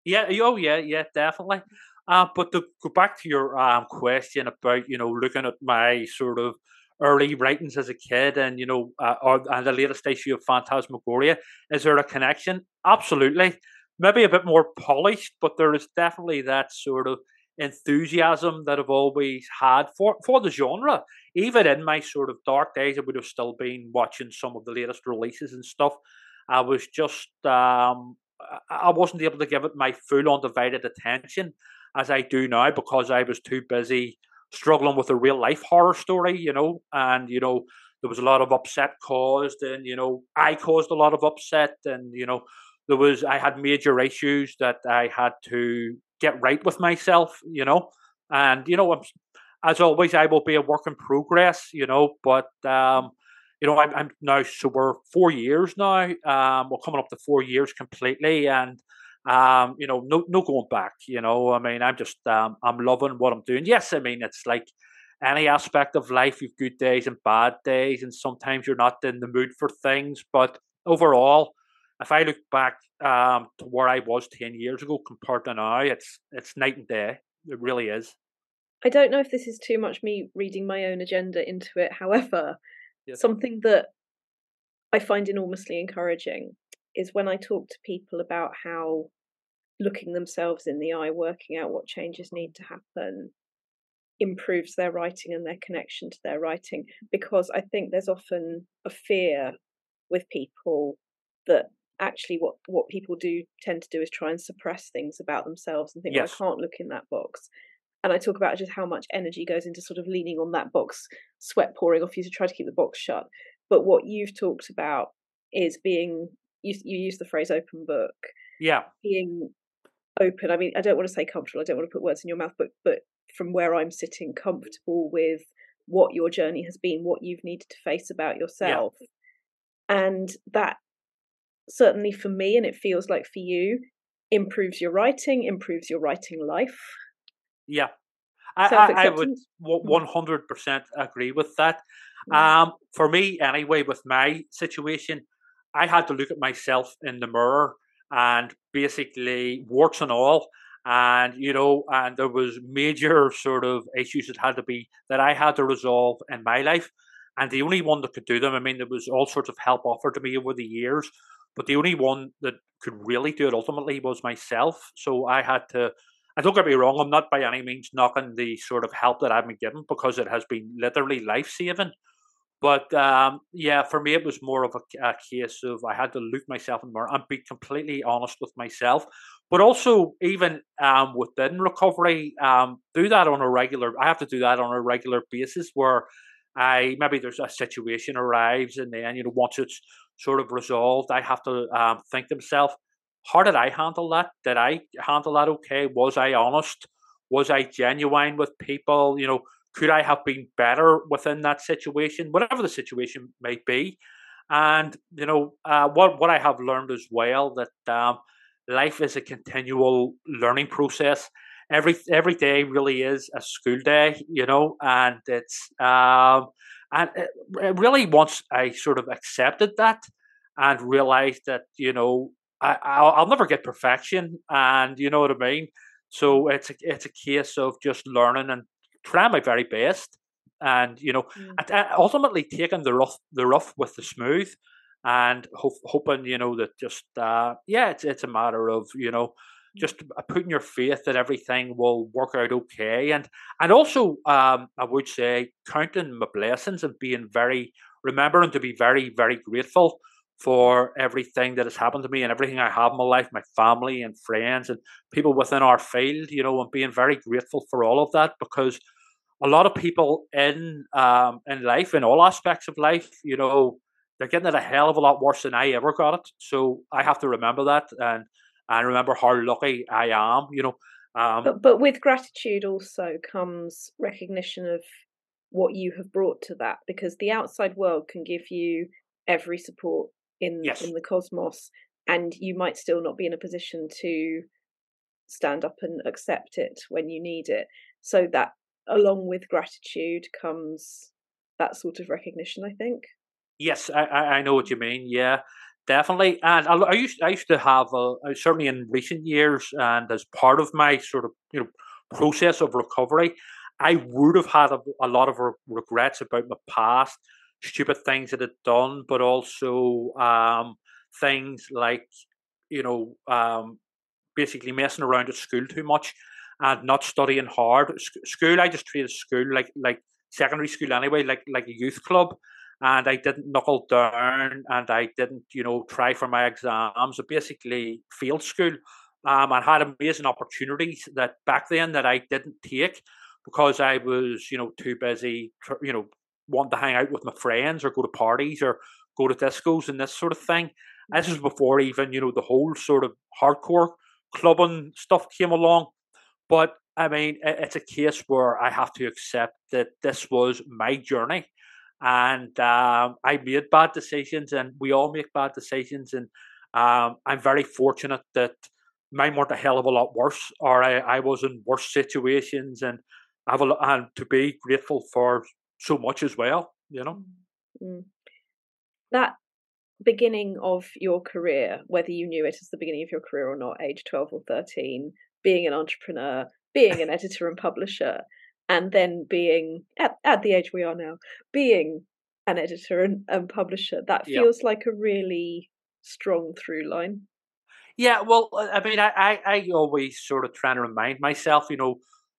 yeah. yeah oh yeah yeah definitely uh, but to go back to your um, question about you know looking at my sort of early writings as a kid and you know uh, or and the latest issue of phantasmagoria is there a connection absolutely maybe a bit more polished, but there is definitely that sort of enthusiasm that I've always had for, for the genre. Even in my sort of dark days, I would have still been watching some of the latest releases and stuff. I was just um, I wasn't able to give it my full undivided attention as I do now because I was too busy struggling with a real life horror story, you know, and you know there was a lot of upset caused, and you know I caused a lot of upset, and you know there was I had major issues that I had to get right with myself, you know, and you know I'm, as always I will be a work in progress, you know, but um, you know I'm, I'm now so we're four years now, um, we're coming up to four years completely, and um, you know, no no going back. You know, I mean, I'm just um, I'm loving what I'm doing. Yes, I mean, it's like any aspect of life. You've good days and bad days, and sometimes you're not in the mood for things. But overall, if I look back um, to where I was ten years ago compared to now, it's it's night and day. It really is. I don't know if this is too much me reading my own agenda into it. However, yes. something that I find enormously encouraging is when I talk to people about how looking themselves in the eye, working out what changes need to happen, improves their writing and their connection to their writing. Because I think there's often a fear with people that actually what what people do tend to do is try and suppress things about themselves and think yes. well, I can't look in that box. And I talk about just how much energy goes into sort of leaning on that box, sweat pouring off you to try to keep the box shut. But what you've talked about is being you, you use the phrase open book. Yeah. Being open. I mean, I don't want to say comfortable. I don't want to put words in your mouth, but but from where I'm sitting, comfortable with what your journey has been, what you've needed to face about yourself, yeah. and that certainly for me, and it feels like for you, improves your writing, improves your writing life. Yeah, I, I, would hmm. one hundred percent agree with that. Hmm. Um, for me, anyway, with my situation, I had to look at myself in the mirror and basically warts and all. And you know, and there was major sort of issues that had to be that I had to resolve in my life. And the only one that could do them, I mean, there was all sorts of help offered to me over the years, but the only one that could really do it ultimately was myself. So I had to and don't get me wrong, I'm not by any means knocking the sort of help that I've been given because it has been literally life saving. But um, yeah, for me, it was more of a, a, case of I had to look myself in the mirror and be completely honest with myself. But also, even um, within recovery, um, do that on a regular. I have to do that on a regular basis where I maybe there's a situation arrives and then you know once it's sort of resolved, I have to um, think to myself, how did I handle that? Did I handle that okay? Was I honest? Was I genuine with people? You know, could I have been better within that situation, whatever the situation may be? And you know, uh, what what I have learned as well that um, life is a continual learning process. Every every day really is a school day, you know, and it's um, and really once I sort of accepted that and realized that you know I I'll, I'll never get perfection, and you know what I mean. So it's a, it's a case of just learning and trying my very best, and you know, mm. ultimately taking the rough the rough with the smooth, and ho- hoping you know that just uh, yeah, it's it's a matter of you know just putting your faith that everything will work out okay, and and also um, I would say counting my blessings and being very remembering to be very very grateful for everything that has happened to me and everything I have in my life, my family and friends and people within our field, you know, and being very grateful for all of that because a lot of people in um, in life, in all aspects of life, you know, they're getting it a hell of a lot worse than I ever got it. So I have to remember that and and remember how lucky I am. You know, um, but but with gratitude also comes recognition of what you have brought to that because the outside world can give you every support in yes. in the cosmos and you might still not be in a position to stand up and accept it when you need it so that along with gratitude comes that sort of recognition. I think. Yes, I, I know what you mean. Yeah, definitely. And I, used I used to have a, certainly in recent years, and as part of my sort of you know process of recovery, I would have had a, a lot of re- regrets about my past, stupid things that I'd done, but also um, things like you know um, basically messing around at school too much and not studying hard. school, I just treated school like like secondary school anyway, like like a youth club. And I didn't knuckle down and I didn't, you know, try for my exams. I basically failed school um, and had amazing opportunities that back then that I didn't take because I was, you know, too busy, you know, wanting to hang out with my friends or go to parties or go to discos and this sort of thing. This was before even, you know, the whole sort of hardcore clubbing stuff came along. But I mean, it's a case where I have to accept that this was my journey, and um, I made bad decisions, and we all make bad decisions, and um, I'm very fortunate that mine weren't a hell of a lot worse, or I, I was in worse situations, and I have a lot, and to be grateful for so much as well, you know. Mm. That beginning of your career, whether you knew it as the beginning of your career or not, age 12 or 13, being an entrepreneur, being an editor and publisher, and then being at, at the age we are now, being an editor and, and publisher, that feels like a really strong through line. Yeah, well, uh, I mean, I, I, I always sort of try to remind myself, you know,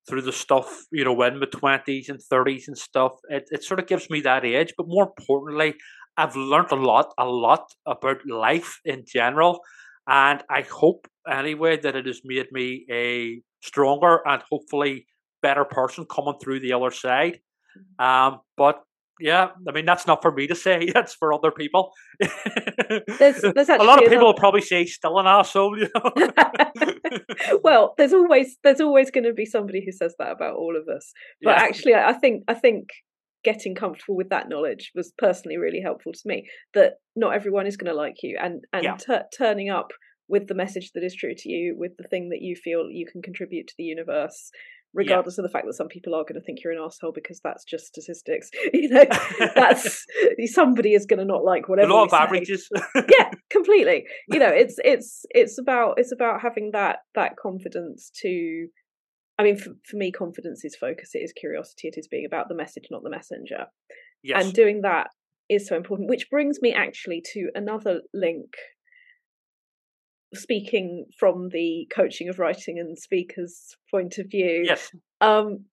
through the stuff, you know, in my twenties and thirties and stuff, it, it sort of gives me that edge. But more importantly, I've learned a lot, a lot about life in general. And I hope anyway that it has made me a stronger and hopefully better person coming through the other side. Mm-hmm. Um, but yeah, I mean that's not for me to say. [laughs] That's for other people. there's, [laughs] there's a lot of people will probably say still an asshole. You know? [laughs] well, there's always there's always going to be somebody who says that about all of us. But yeah. actually, I think I think getting comfortable with that knowledge was personally really helpful to me. That not everyone is going to like you, and and yeah. t- turning up with the message that is true to you, with the thing that you feel you can contribute to the universe, regardless yeah. of the fact that some people are going to think you're an asshole because that's just statistics. [laughs] You know, that's [laughs] somebody is going to not like whatever. A lot of say. averages. [laughs] yeah, completely. You know, it's it's it's about it's about having that that confidence to. I mean, for, for me, confidence is focus. It is curiosity. It is being about the message, not the messenger. Yes. And doing that is so important. Which brings me actually to another link speaking from the coaching of writing and speakers point of view. Yes. Um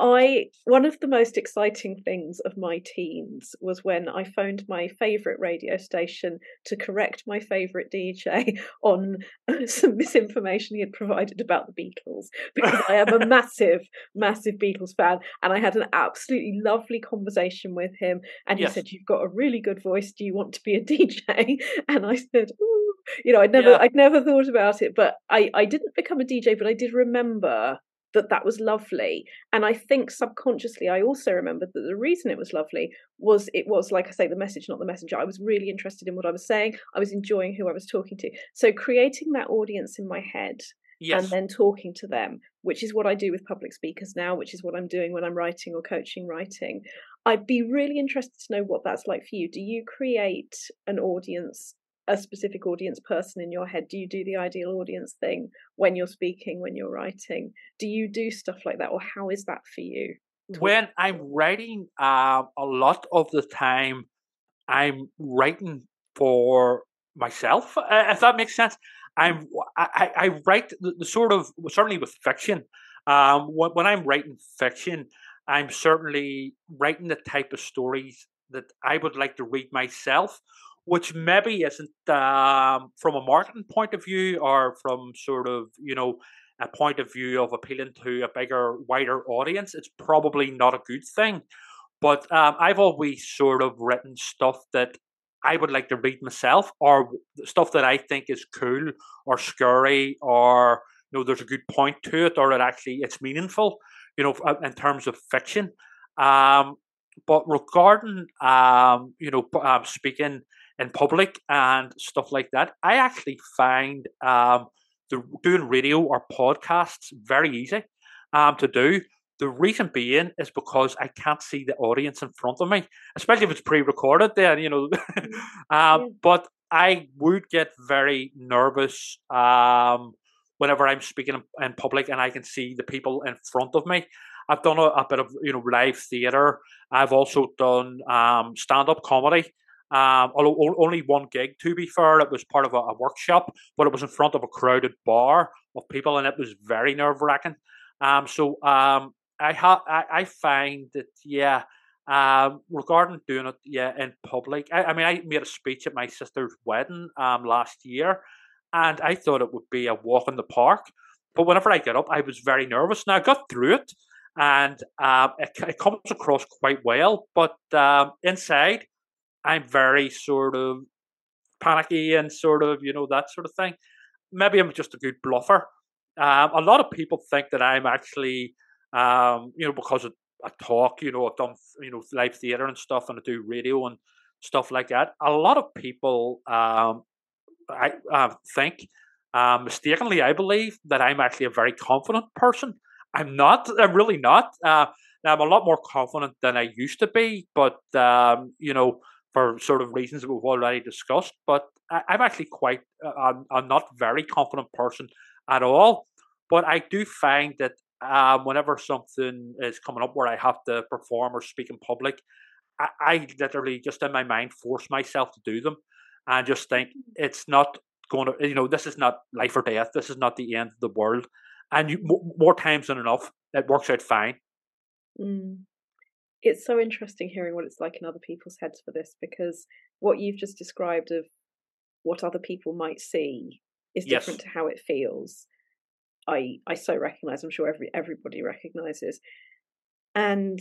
I one of the most exciting things of my teens was when I phoned my favorite radio station to correct my favorite DJ [laughs] on [laughs] some misinformation he had provided about the Beatles because I am a [laughs] massive massive Beatles fan and I had an absolutely lovely conversation with him and he yes. said you've got a really good voice do you want to be a DJ and I said Ooh. you know I'd never yeah. I'd never thought about it but I I didn't become a DJ but I did remember that that was lovely. And i think subconsciously i also remembered that the reason it was lovely was it was like i say the message not the messenger. I was really interested in what i was saying. I was enjoying who i was talking to. So creating that audience in my head yes. and then talking to them which is what i do with public speakers now which is what i'm doing when i'm writing or coaching writing i'd be really interested to know what that's like for you. Do you create an audience a specific audience person in your head? Do you do the ideal audience thing when you're speaking, when you're writing? Do you do stuff like that, or how is that for you? When I'm writing, uh, a lot of the time, I'm writing for myself. Uh, if that makes sense, I'm I, I write the, the, sort of certainly with fiction. Um, when, when I'm writing fiction, I'm certainly writing the type of stories that I would like to read myself which maybe isn't um, from a marketing point of view or from sort of you know a point of view of appealing to a bigger, wider audience. It's probably not a good thing. But um, I've always sort of written stuff that I would like to read myself, or stuff that I think is cool or scary, or you know, there's a good point to it, or it actually it's meaningful. You know, in terms of fiction. Um, but regarding um, you know, um, speaking in public and stuff like that. I actually find um, the doing radio or podcasts very easy um, to do. The reason being is because I can't see the audience in front of me, especially if it's pre-recorded. Then you know, [laughs] um, yeah. but I would get very nervous um, whenever I'm speaking in, in, public and I can see the people in front of me. I've done a, a bit of you know live theatre. I've also done um, stand-up comedy. Um, although only one gig, to be fair, it was part of a, a, workshop, but it was in front of a crowded bar of people, and it was very nerve wracking. Um, so um, I ha- I, I find that yeah, Um, regarding doing it, yeah, in public. I, I, mean, I made a speech at my sister's wedding um last year, and I thought it would be a walk in the park. But whenever I get up, I was very nervous. Now I got through it, and um, it, it comes across quite well. But um, inside, I'm very sort of panicky and sort of you know that sort of thing. Maybe I'm just a good bluffer. Um, a lot of people think that I'm actually, um, you know, because I talk, you know, I've done you know live theater and stuff, and I do radio and stuff like that. A lot of people, um, I uh, think, uh, mistakenly, I believe that I'm actually a very confident person. I'm not. I'm really not. Uh, I'm a lot more confident than I used to be, but um, you know, for sort of reasons that we've already discussed. But I, am actually quite. Uh, I'm, I'm not very confident person at all. But I do find that um, whenever something is coming up where I have to perform or speak in public, I, I literally just in my mind force myself to do them and just think it's not going to, you know, this is not life or death. This is not the end of the world. And you, more times than enough, it works out fine. Mm. It's so interesting hearing what it's like in other people's heads for this because what you've just described of what other people might see is different yes. to how it feels. I I so recognize. I'm sure every everybody recognizes, and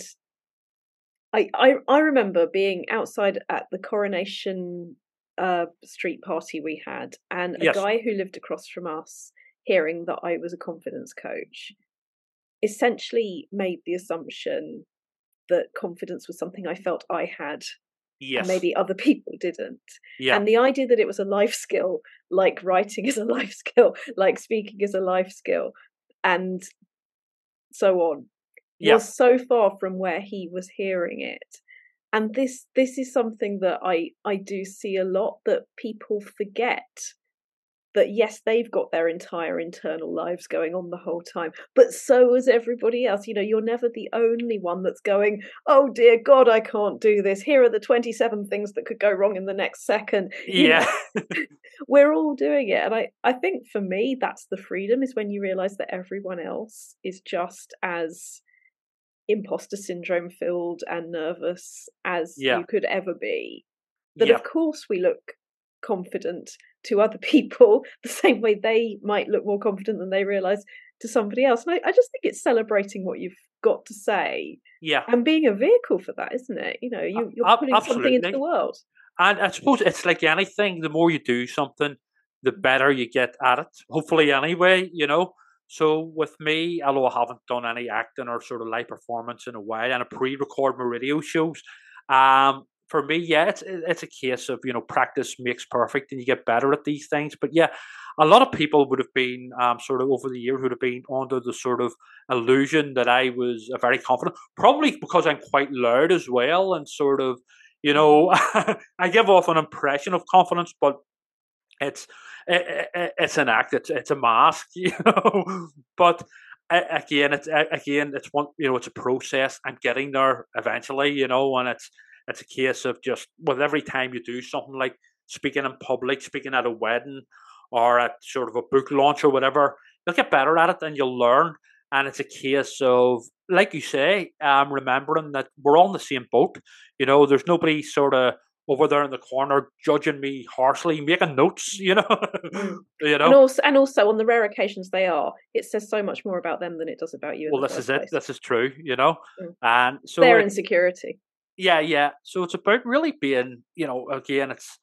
I I I remember being outside at the coronation uh, street party we had, and a yes. guy who lived across from us, hearing that I was a confidence coach, essentially made the assumption that confidence was something I felt I had Yes. maybe other people didn't. Yeah. And the idea that it was a life skill, like writing [laughs] is a life skill, like speaking is a life skill, and so on, yeah. was so far from where he was hearing it. And this this is something that I I do see a lot that people forget that yes, they've got their entire internal lives going on the whole time, but so is everybody else. You know, you're never the only one that's going, oh dear God, I can't do this. Here are the 27 things that could go wrong in the next second. Yeah. [laughs] we're all doing it. And I, I think for me, that's the freedom is when you realize that everyone else is just as imposter syndrome filled and nervous as yeah. you could ever be. That yeah. of course we look confident to other [laughs] people the same way they might look more confident than they realize to somebody else. And I, I just think it's celebrating what you've got to say. Yeah. And being a vehicle for that, isn't it? You know, you, are putting Absolutely. something into the world. And I suppose it's like anything, the more you do something, the better you get at it. Hopefully, anyway, you know. So with me, although I haven't done any acting or sort of live performance in a while, and I pre-record my radio shows, um, for me, yeah, it's it's a case of you know practice makes perfect, and you get better at these things. But yeah, a lot of people would have been um, sort of over the years would have been under the sort of illusion that I was a very confident, probably because I'm quite loud as well, and sort of you know [laughs] I give off an impression of confidence, but it's it, it, it's an act, it's it's a mask, [laughs] you know. but again, it's again, it's one you know, it's a process. I'm getting there eventually, you know, and it's it's a case of just with every time you do something like speaking in public, speaking at a wedding or at sort of a book launch or whatever, you'll get better at it and you'll learn. And it's a case of, like you say, um, remembering that we're all in the same boat. You know, there's nobody sort of over there in the corner judging me harshly, making notes, [laughs] you know. You know. And also, and also on the rare occasions they are, it says so much more about them than it does about you. Well, this is place. it. This is true, you know. Mm. And so their insecurity. Yeah, yeah. So it's about really being, you know, again, it's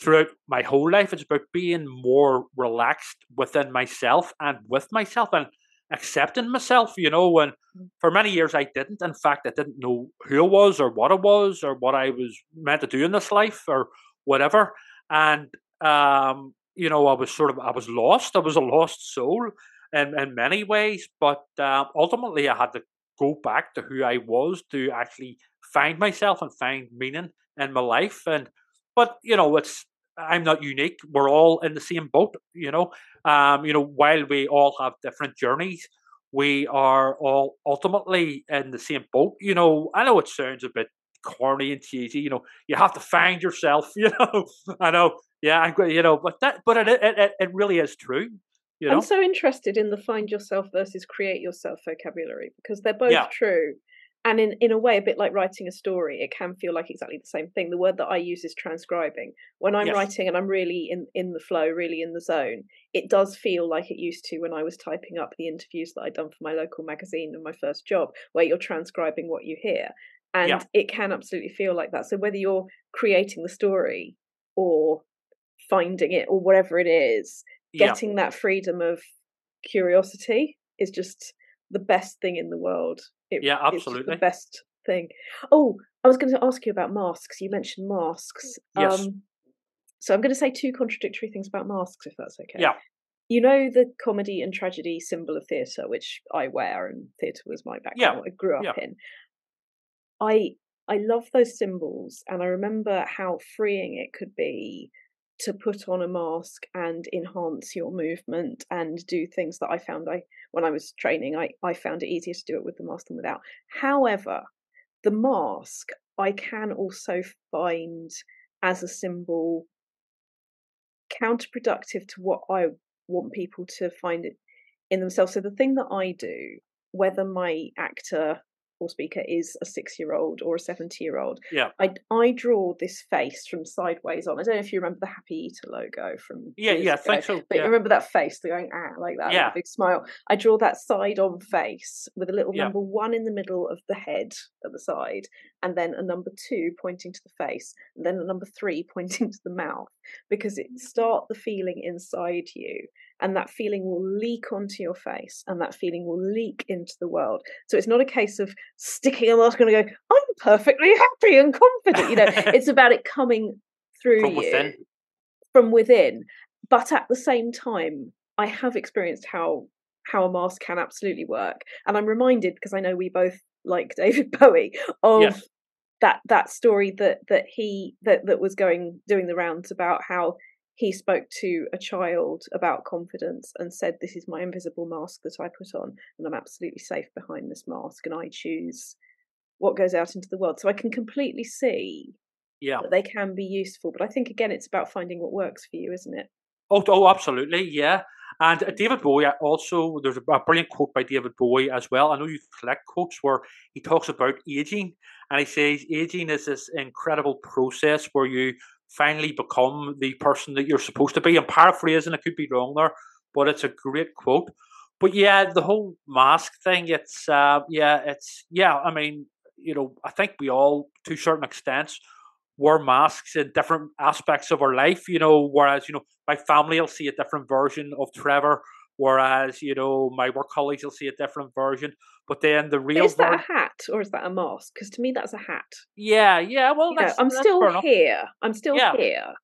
throughout my whole life, it's about being more relaxed within myself and with myself and accepting myself, you know. And mm. for many years, I didn't. In fact, I didn't know who I was or what I was or what I was meant to do in this life or whatever. And, um, you know, I was sort of, I was lost. I was a lost soul in, in many ways. But uh, ultimately, I had to go back to who I was to actually find myself and find meaning in my life. And but you know, it's I'm not unique. We're all in the same boat. You know, um, you know, while we all have different journeys, we are all ultimately in the same boat. You know, I know it sounds a bit corny and cheesy. You know, you have to find yourself. [laughs] You know, I know. Yeah, I'm you know, but that, but it it it really is true. You know? I'm so interested in the find yourself versus create yourself vocabulary because they're both yeah. true and in, in a way, a bit like writing a story, it can feel like exactly the same thing. The word that I use is transcribing. When I'm yes. writing and I'm really in, in the flow, really in the zone, it does feel like it used to when I was typing up the interviews that I'd done for my local magazine and my first job, where you're transcribing what you hear. And yeah. it can absolutely feel like that. So whether you're creating the story or finding it or whatever it is, getting yeah. that freedom of curiosity is just the best thing in the world. It, yeah, absolutely. the best thing. Oh, I was going to ask you about masks. You mentioned masks. Yes. Um, so I'm going to say two contradictory things about masks, if that's okay. Yeah. You know the comedy and tragedy symbol of theatre, which I wear, and theatre was my background. Yeah. I grew up yeah. in. I I love those symbols, and I remember how freeing it could be to put on a mask and enhance your movement and do things that I found I when I was training I, I found it easier to do it with the mask than without. However, the mask I can also find as a symbol counterproductive to what I want people to find it in themselves. So the thing that I do, whether my actor or speaker is a six year old or a 70 year old. Yeah. I, I draw this face from sideways on. I don't know if you remember the Happy Eater logo from. Yeah, yeah, ago, think so. But yeah. remember that face, going, ah, like that, yeah. big smile. I draw that side on face with a little yeah. number one in the middle of the head at the side, and then a number two pointing to the face, and then a number three [laughs] pointing to the mouth, because it start the feeling inside you and that feeling will leak onto your face and that feeling will leak into the world so it's not a case of sticking a mask on and going i'm perfectly happy and confident you know [laughs] it's about it coming through from you within. from within but at the same time i have experienced how how a mask can absolutely work and i'm reminded because i know we both like [laughs] david bowie of yes. that that story that that he that that was going doing the rounds about how he spoke to a child about confidence and said, This is my invisible mask that I put on, and I'm absolutely safe behind this mask, and I choose what goes out into the world. So I can completely see yeah. that they can be useful. But I think, again, it's about finding what works for you, isn't it? Oh, oh absolutely, yeah. And uh, David Bowie also, there's a brilliant quote by David Bowie as well. I know you collect quotes where he talks about aging, and he says aging is this incredible process where you finally become the person that you're supposed to be. I'm paraphrasing, I could be wrong there, but it's a great quote. But yeah, the whole mask thing, it's uh, yeah, it's yeah. I mean, you know, I think we all, to certain extents, wear masks in different aspects of our life. You know, whereas you know, my family will see a different version of Trevor Whereas, you know, my work colleagues will see a different version. But then the real is that a hat or is that a mask? Because to me, that's a hat. Yeah, yeah. Well, you know, I'm still here. I'm still yeah. here.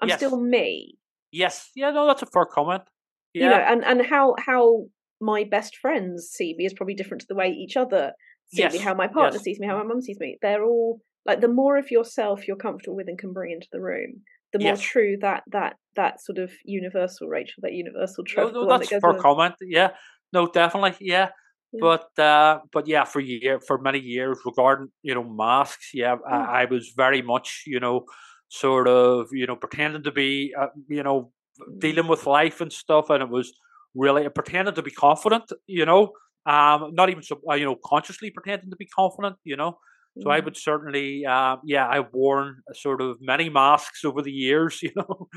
I'm yes. still me. Yes. Yeah. No, that's a fair comment. Yeah. You know, and and how how my best friends see me is probably different to the way each other see yes. me. How my partner yes. sees me. How my mum sees me. They're all like the more of yourself you're comfortable with and can bring into the room, the more yes. true that that that sort of universal Rachel, that universal trope. No, no that's that for comment. Yeah, no, definitely, yeah. yeah. But uh, but yeah, for year for many years regarding you know masks, yeah, I, mm. I, was very much you know sort of you know pretending to be uh, you know mm. dealing with life and stuff, and it was really pretending to be confident, you know, um, not even so, uh, you know consciously pretending to be confident, you know. So I would certainly, uh, yeah, I've worn sort of many masks over the years, [laughs] you know.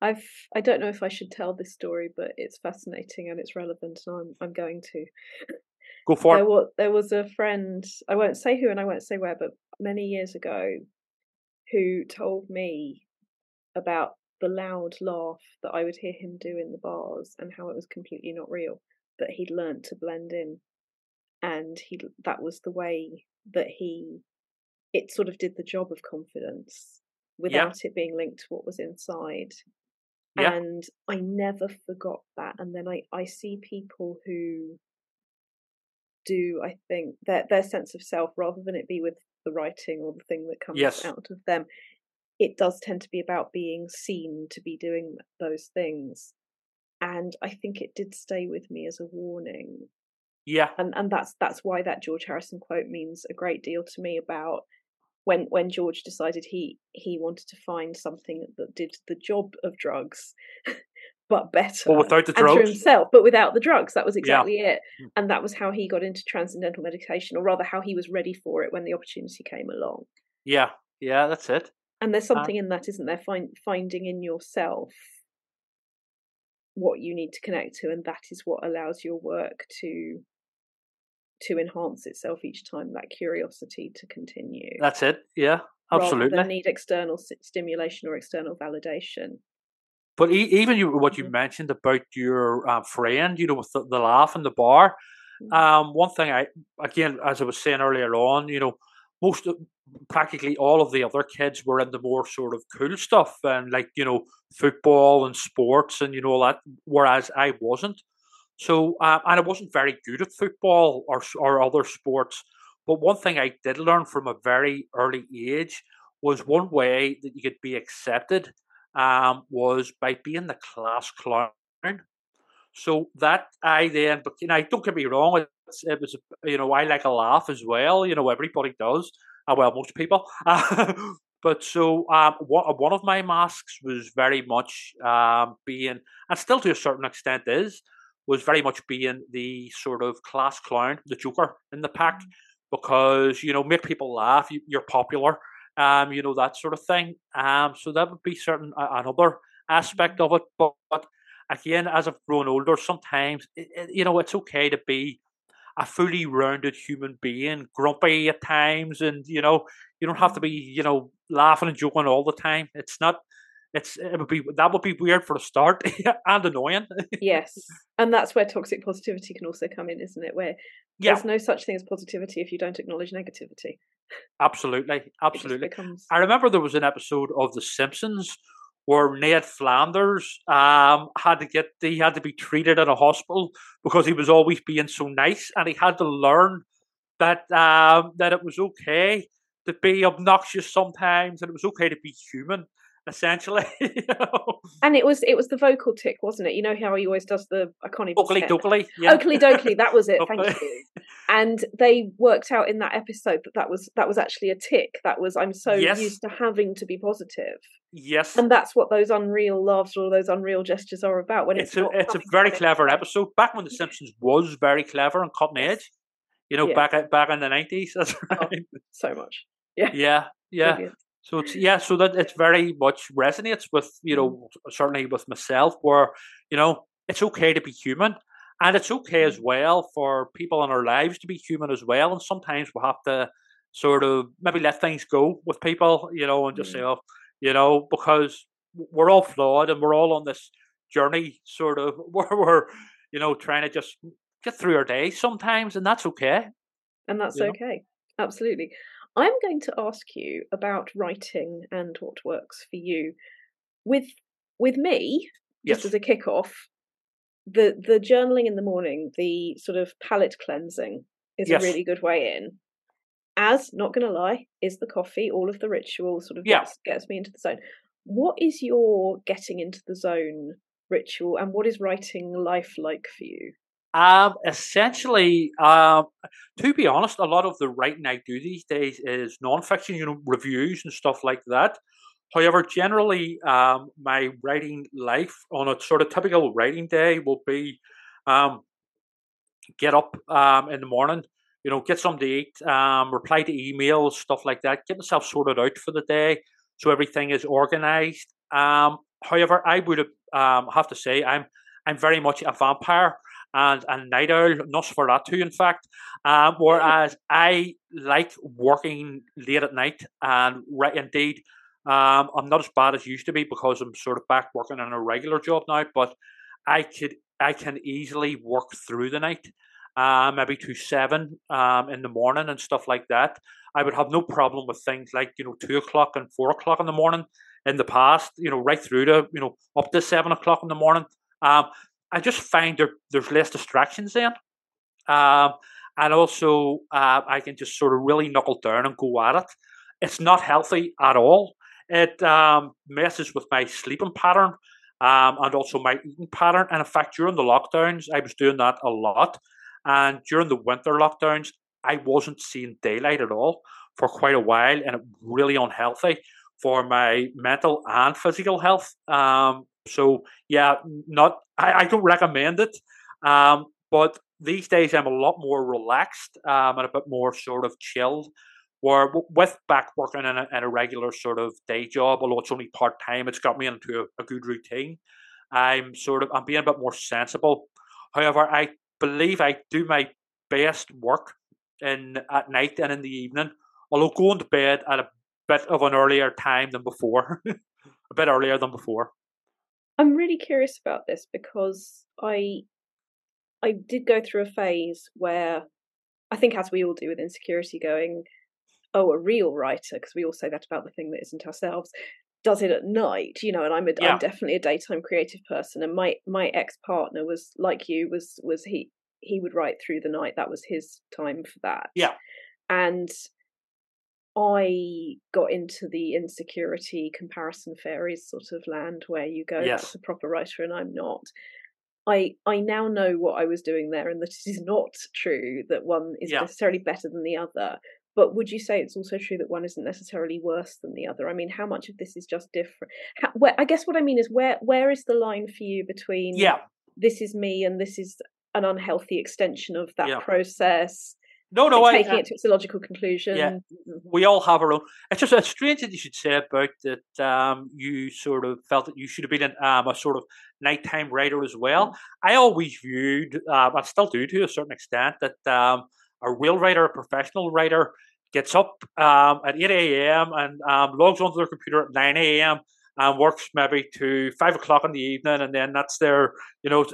I've I don't know if I should tell this story, but it's fascinating and it's relevant, and I'm I'm going to. Go for there it. Was, there was a friend I won't say who and I won't say where, but many years ago, who told me about the loud laugh that I would hear him do in the bars and how it was completely not real, but he'd learnt to blend in, and he that was the way that he it sort of did the job of confidence without yeah. it being linked to what was inside. Yeah. And I never forgot that. And then I, I see people who do, I think, their their sense of self, rather than it be with the writing or the thing that comes yes. out of them, it does tend to be about being seen to be doing those things. And I think it did stay with me as a warning yeah. And and that's that's why that George Harrison quote means a great deal to me about when when George decided he he wanted to find something that did the job of drugs, [laughs] but better. But without the drugs. Himself, but without the drugs. That was exactly yeah. it. Hmm. And that was how he got into transcendental meditation, or rather, how he was ready for it when the opportunity came along. Yeah, yeah, that's it. And there's uh something uh, in that, isn't there? Find, finding in yourself what you need to connect to, and that is what allows your work to to enhance itself each time. That curiosity to continue. That's it. Yeah, absolutely. Rather need external stimulation or external validation. But even you, what you mm-hmm. mentioned about your uh, friend, you know, with the, the laugh in the bar. Mm-hmm. Um, one thing I again, as I was saying earlier on, you know, most of, practically all of the other kids were into more sort of cool stuff and like you know football and sports and you know all that, whereas I wasn't. So um, and I wasn't very good at football or or other sports. But one thing I did learn from a very early age was one way that you could be accepted um, was by being the class clown. So that I then, but you know, don't get me wrong, it was you know I like a laugh as well. You know, everybody does. Uh, well, most people. [laughs] but so um, one of my masks was very much um, being, and still to a certain extent is, was very much being the sort of class clown, the joker in the pack, mm. because you know make people laugh. You, you're popular, um, you know that sort of thing. Um, so that would be certain uh, another aspect mm. of it. But, but again, as I've grown older, sometimes it, it, you know it's okay to be a fully rounded human being, grumpy at times, and you know you don't have to be you know laughing and joking all the time. It's not. It's it would be that would be weird for a start [laughs] and annoying. yes, [laughs] and that's where toxic positivity can also come in, isn't it? Where yeah. there's no such thing as positivity if you don't acknowledge negativity. Absolutely, absolutely. Becomes... I remember there was an episode of The Simpsons where Ned Flanders um, had to get he had to be treated at a hospital because he was always being so nice, and he had to learn that um, that it was okay to be obnoxious sometimes, and it was okay to be human essentially. [laughs] you know? And it was it was the vocal tick, wasn't it? You know how he always does the I can't even okily dokily. Yeah. okily dokily, that was [laughs] it. Thank you. And they worked out in that episode that that was that was actually a tick. That was I'm so yes. used to having to be positive. Yes. And that's what those unreal laughs or those unreal gestures are about. When it's, it's a it's a very clever episode. Back when The Simpsons was very clever and cutting edge. You know, yeah. back back in the nineties. [laughs] That's oh, right. Oh, so much. Yeah. Yeah. Yeah. Brilliant. So it's yeah, so that it very much resonates with you know mm. certainly with myself, where you know it's okay to be human, and it's okay as mm. well for people in our lives to be human as well. And sometimes we have to sort of maybe let things go with people, you know, and just mm. say, oh, you know, because we're all flawed and we're all on this journey, sort of [laughs] where we're you know trying to just get through our day sometimes, and that's okay. And that's okay. Know? Absolutely. I'm going to ask you about writing and what works for you. With with me, just as a kickoff, the the journaling in the morning, the sort of palate cleansing is yes. a really good way in. As not going to lie, is the coffee, all of the ritual sort of yeah. gets, gets me into the zone. What is your getting into the zone ritual, and what is writing life like for you? Um, essentially, um, to be honest, a lot of the writing I do these days is non-fiction, you know, reviews and stuff like that. However, generally, um, my writing life on a sort of typical writing day will be um, get up um, in the morning, you know, get something to eat, um, reply to emails, stuff like that, get myself sorted out for the day so everything is organized. Um, however, I would um, have to say I'm I'm very much a vampire and a night owl, Nosferatu, in fact. Um, whereas I like working late at night, and right indeed, um, I'm not as bad as used to be because I'm sort of back working in a regular job now. But I could, I can easily work through the night, uh, maybe to seven um, in the morning and stuff like that. I would have no problem with things like you know two o'clock and four o'clock in the morning in the past. You know, right through to you know up to seven o'clock in the morning. Um, I just find there, there's less distractions then. Um, and also, uh, I can just sort of really knuckle down and go at it. It's not healthy at all. It um, messes with my sleeping pattern um, and also my eating pattern. And in fact, during the lockdowns, I was doing that a lot. And during the winter lockdowns, I wasn't seeing daylight at all for quite a while, and it really unhealthy for my mental and physical health. Um, So yeah, not I, I don't recommend it. Um, but these days I'm a lot more relaxed um, and a bit more sort of chilled. Where with back working in a, in a regular sort of day job, although it's only part time, it's got me into a, a good routine. I'm sort of I'm being a bit more sensible. However, I believe I do my best work in at night and in the evening, although going to bed at a bit of an earlier time than before, [laughs] a bit earlier than before. I'm really curious about this because I I did go through a phase where I think, as we all do with insecurity, going, oh, a real writer, because we all say that about the thing that isn't ourselves, does it at night, you know. And I'm a, yeah. I'm definitely a daytime creative person, and my my ex partner was like you was was he he would write through the night. That was his time for that. Yeah, and I got into the insecurity comparison fairies sort of land where you go, that's a proper writer and I'm not. I I now know what I was doing there, and that it is not true that one is yeah. necessarily better than the other. But would you say it's also true that one isn't necessarily worse than the other? I mean, how much of this is just different? How, where, I guess what I mean is where where is the line for you between yeah. this is me and this is an unhealthy extension of that yeah. process? No, no, I, taking I, it to its logical conclusion. Yeah, we all have our own. It's just it's strange that you should say about that. Um, you sort of felt that you should have been an, um, a sort of nighttime writer as well. Mm. I always viewed, um, I still do to a certain extent, that um, a real writer, a professional writer, gets up um, at eight a.m. and um, logs onto their computer at nine a.m. and works maybe to five o'clock in the evening, and then that's their, you know,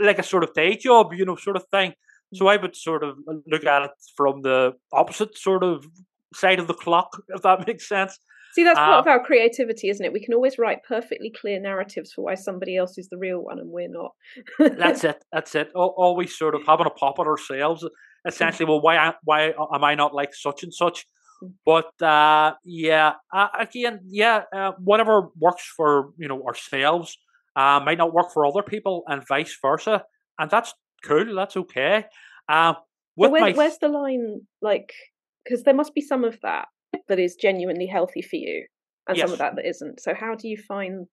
like a sort of day job, you know, sort of thing. So I would sort of look at it from the opposite sort of side of the clock, [laughs] if that makes sense. See, that's part of um, our creativity, isn't it? We can always write perfectly clear narratives for why somebody else is the real one and we're not. that's it. That's it. Always sort of having a pop at ourselves. Essentially, well, why why am I not like such and such? Mm. But uh, yeah, uh, again, yeah, uh, whatever works for you know ourselves uh, might not work for other people, and vice versa, and that's cool. That's okay. Uh, where, my... Where's the line? Like, because there must be some of that that is genuinely healthy for you, and yes. some of that that isn't. So, how do you find?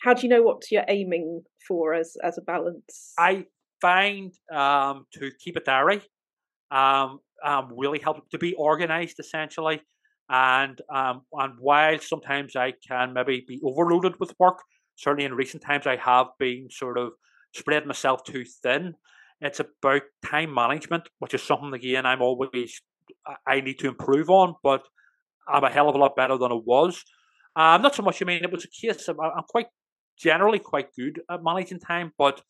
How do you know what you're aiming for as as a balance? I find um, to keep a diary um, um, really helps to be organized essentially. And um, and while sometimes I can maybe be overloaded with work, certainly in recent times I have been sort of spread myself too thin. It's about time management, which is something again I'm always I need to improve on, but I'm a hell of a lot better than I was. Um, not so much. I mean, it was a case of I'm quite generally quite good at managing time, but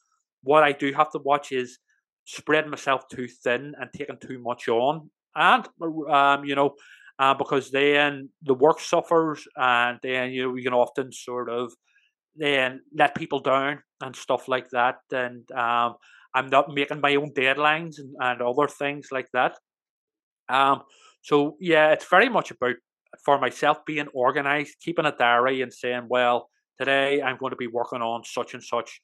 what I do have to watch is spreading myself too thin and taking too much on, and um, you know, uh, because then the work suffers, and then you know you can often sort of then let people down and stuff like that. And um, I'm not making my own deadlines and, and other things like that. Um, so yeah, it's very much about for myself being organized, keeping a diary and saying, well, today I'm going to be working on such and such.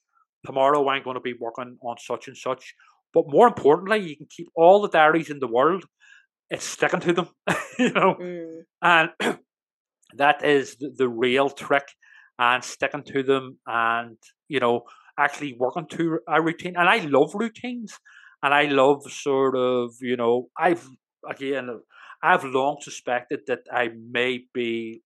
Tomorrow I'm going to be working on such and such. But more importantly, you can keep all the diaries in the world. It's sticking to them, [laughs] you know, mm. and [clears throat] that is the, the real trick and sticking to them and you know actually working to a routine and i love routines and i love sort of you know i've again i've long suspected that i may be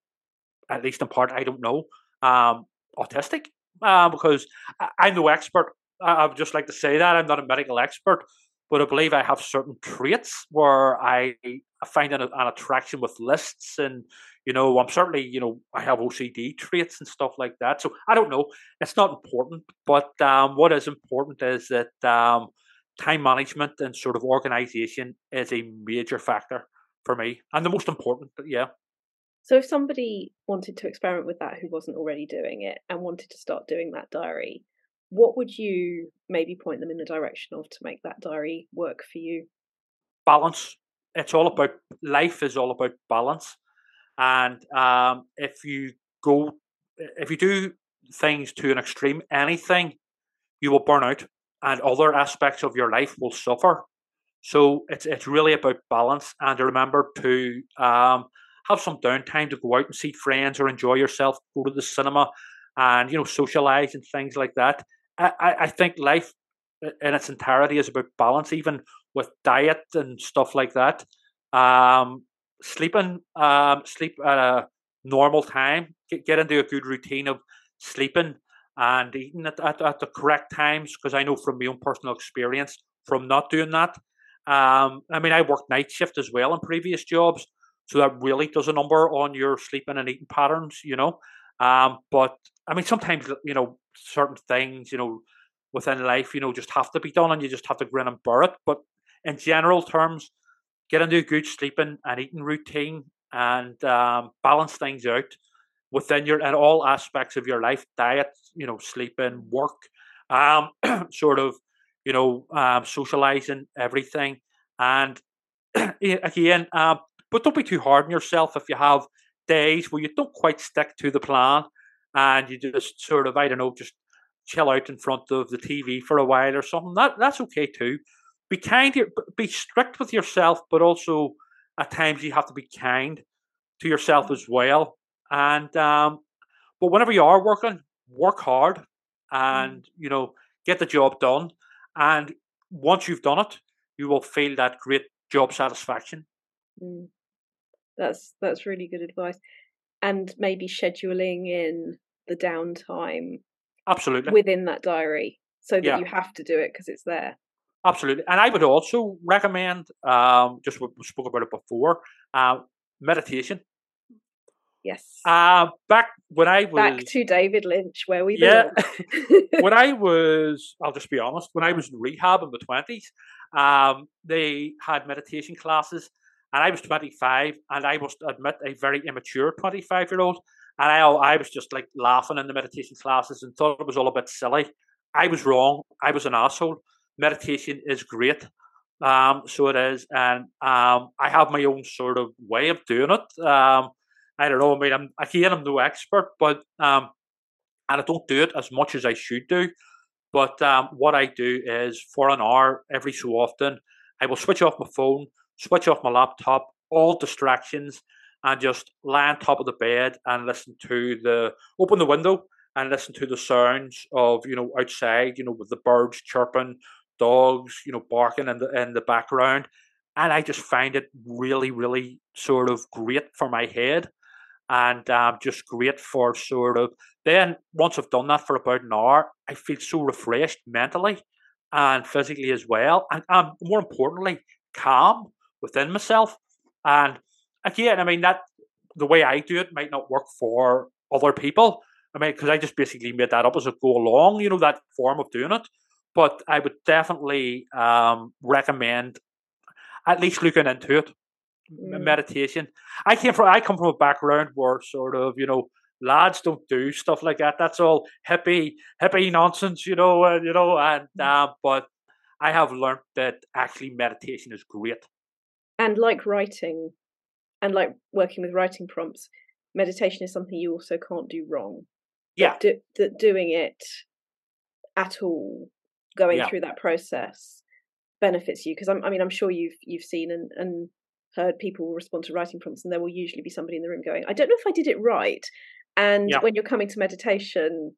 at least in part i don't know um autistic uh, because I, am no expert. I, would just like to say that i'm not a medical expert but i believe i have certain traits where i find an, an attraction with lists and you know, I'm certainly, you know, I have OCD traits and stuff like that. So I don't know. It's not important. But um, what is important is that um, time management and sort of organization is a major factor for me and the most important. Yeah. So if somebody wanted to experiment with that who wasn't already doing it and wanted to start doing that diary, what would you maybe point them in the direction of to make that diary work for you? Balance. It's all about life is all about balance. And um, if you go, if you do things to an extreme, anything, you will burn out, and other aspects of your life will suffer. So it's it's really about balance, and remember to um, have some downtime to go out and see friends or enjoy yourself, go to the cinema, and you know socialize and things like that. I, I think life in its entirety is about balance, even with diet and stuff like that. Um, sleeping, um, sleep at a normal time, get, get into a good routine of sleeping and eating at, at, at the correct times. Because I know from my own personal experience, from not doing that, um, I mean, I worked night shift as well in previous jobs, so that really does a number on your sleeping and eating patterns, you know. Um, but I mean, sometimes you know certain things, you know, within life, you know, just have to be done, and you just have to grin and bear it. But in general terms, get into a good sleeping and eating routine and um, balance things out within your in all aspects of your life, diet, you know, sleeping, work, um, [clears throat] sort of, you know, um, socializing, everything, and [clears throat] again, um, but don't be too hard on yourself if you have days where you don't quite stick to the plan and you just sort of, I don't know, just chill out in front of the TV for a while or something. That that's okay too. Be kind, be strict with yourself, but also at times you have to be kind to yourself as well. And um, but whenever you are working, work hard, and mm. you know get the job done. And once you've done it, you will feel that great job satisfaction. Mm. That's that's really good advice. And maybe scheduling in the downtime absolutely within that diary so that yeah. you have to do it because it's there. Absolutely, and I would also recommend um, just we spoke about it before uh, meditation. Yes. Uh, back when I was back to David Lynch, where we yeah. [laughs] when [laughs] I was, I'll just be honest. When I was in rehab in the twenties, um, they had meditation classes, and I was 25, and I must admit, a very immature 25 year old. And I, I was just like laughing in the meditation classes and thought it was all a bit silly. I was wrong. I was an asshole. Meditation is great. Um, so it is. And um, I have my own sort of way of doing it. Um, I don't know. I mean, I'm, again, I'm no expert, but, um, and I don't do it as much as I should do. But um, what I do is for an hour every so often, I will switch off my phone, switch off my laptop, all distractions, and just lie on top of the bed and listen to the open the window and listen to the sounds of you know outside, you know, with the birds chirping, dogs, you know, barking in the in the background, and I just find it really, really sort of great for my head, and um, just great for sort of. Then once I've done that for about an hour, I feel so refreshed mentally and physically as well, and um, more importantly, calm within myself. And again, I mean that the way I do it might not work for other people. I mean, because I just basically made that up as I go along, you know, that form of doing it. But I would definitely um, recommend at least looking into it. Mm. Meditation. I came from I come from a background where sort of you know lads don't do stuff like that. That's all hippie hippie nonsense, you know. Uh, you know, and uh, but I have learned that actually meditation is great. And like writing, and like working with writing prompts, meditation is something you also can't do wrong. Yeah, do, doing it at all, going yeah. through that process benefits you because I mean I'm sure you've you've seen and, and heard people respond to writing prompts and there will usually be somebody in the room going I don't know if I did it right and yeah. when you're coming to meditation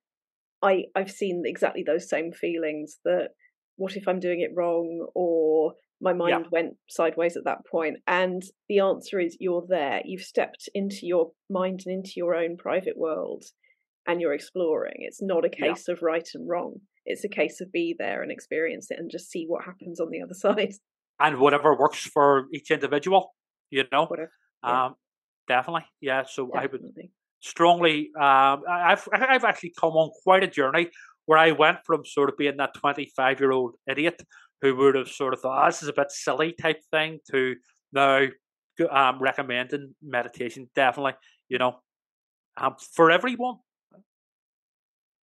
I I've seen exactly those same feelings that what if I'm doing it wrong or my mind yeah. went sideways at that point and the answer is you're there you've stepped into your mind and into your own private world and you're exploring it's not a case yeah. of right and wrong it's a case of be there and experience it and just see what happens on the other [laughs] side and whatever works for each individual you know whatever. Yeah. um definitely yeah so definitely. i would strongly um i've i've actually come on quite a journey where i went from sort of being that 25 year old idiot who would have sort of thought oh, this is a bit silly type thing to now um, recommending meditation. Definitely, you know, um, for everyone.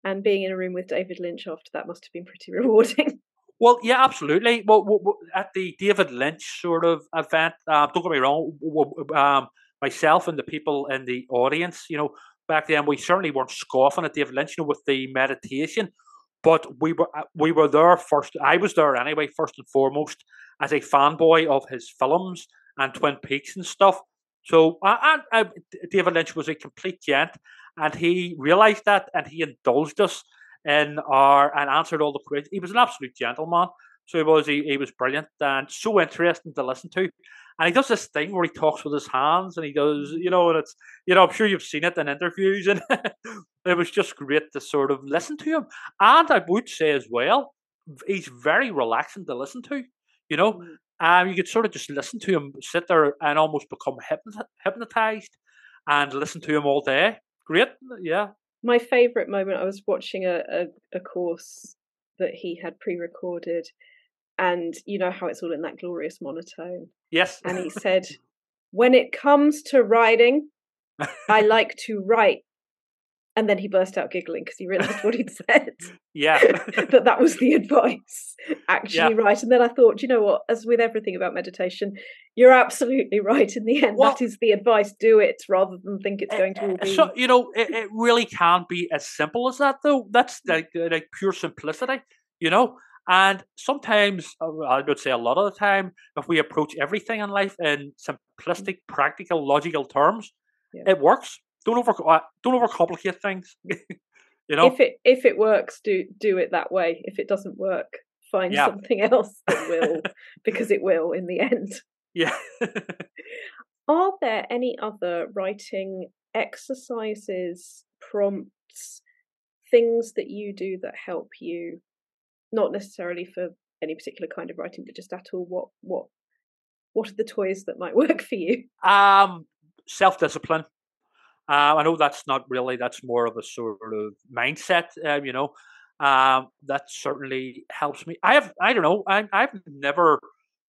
And being in a room with David Lynch after that must have been pretty [laughs] rewarding. Well, yeah, absolutely. Well, at the David Lynch sort of event, uh, don't get me wrong, um, myself and the people in the audience, you know, back then we certainly weren't scoffing at David Lynch, you know, with the meditation. But we were uh, we were there first. I was there anyway, first and foremost, as a fanboy of his films and Twin Peaks and stuff. So, and David Lynch was a complete gent, and he realised that, and he indulged us in our and answered all the questions. He was an absolute gentleman. So he was he, he was brilliant and so interesting to listen to. And he does this thing where he talks with his hands and he does, you know, and it's, you know, I'm sure you've seen it in interviews and [laughs] it was just great to sort of listen to him. And I would say as well, he's very relaxing to listen to, you know. Mm. Um, you could sort of just listen to him, sit there and almost become hypnotized and listen to him all day. Great, yeah. My favourite moment, I was watching a, a, a course that he had pre-recorded and you know how it's all in that glorious monotone. Yes. And he [laughs] said, When it comes to writing, I like to write. And then he burst out giggling because he realized what he'd [laughs] said. Yeah. [laughs] that that was the advice. Actually, yeah. right. And then I thought, you know what? As with everything about meditation, you're absolutely right. In the end, well, that is the advice. Do it rather than think it's eh, going to eh, all be. So, you know, it, it really can't be as simple as that, though. That's mm. like, uh, like pure simplicity, you know? And sometimes, uh, I would say a lot of the time, if we approach everything in life in mm. simplistic, practical, logical terms, yeah. it works. Don't over uh, don't overcomplicate things. [laughs] you know, if it if it works, do do it that way. If it doesn't work, find yeah. something else that will, [laughs] because it will in the end. Yeah. [laughs] Are there any other writing exercises, prompts, things that you do that help you not necessarily for any particular kind of writing, but just at all, what what what are the toys that might work for you? Um, self discipline. Uh, I know that's not really. That's more of a sort of mindset. Uh, you know, um, that certainly helps me. I have. I don't know. I, I've never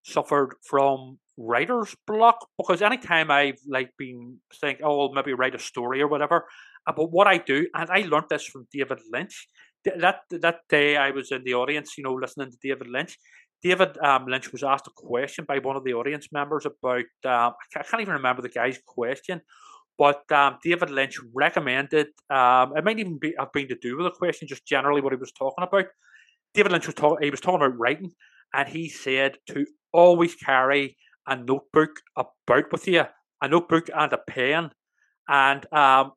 suffered from writer's block because anytime I've like been saying, oh, maybe write a story or whatever about what I do, and I learned this from David Lynch that that day I was in the audience, you know, listening to David Lynch. David um, Lynch was asked a question by one of the audience members about um, I can't even remember the guy's question, but um, David Lynch recommended um, it might even be have been to do with the question, just generally what he was talking about. David Lynch was talking he was talking about writing, and he said to always carry a notebook about with you, a notebook and a pen, and um,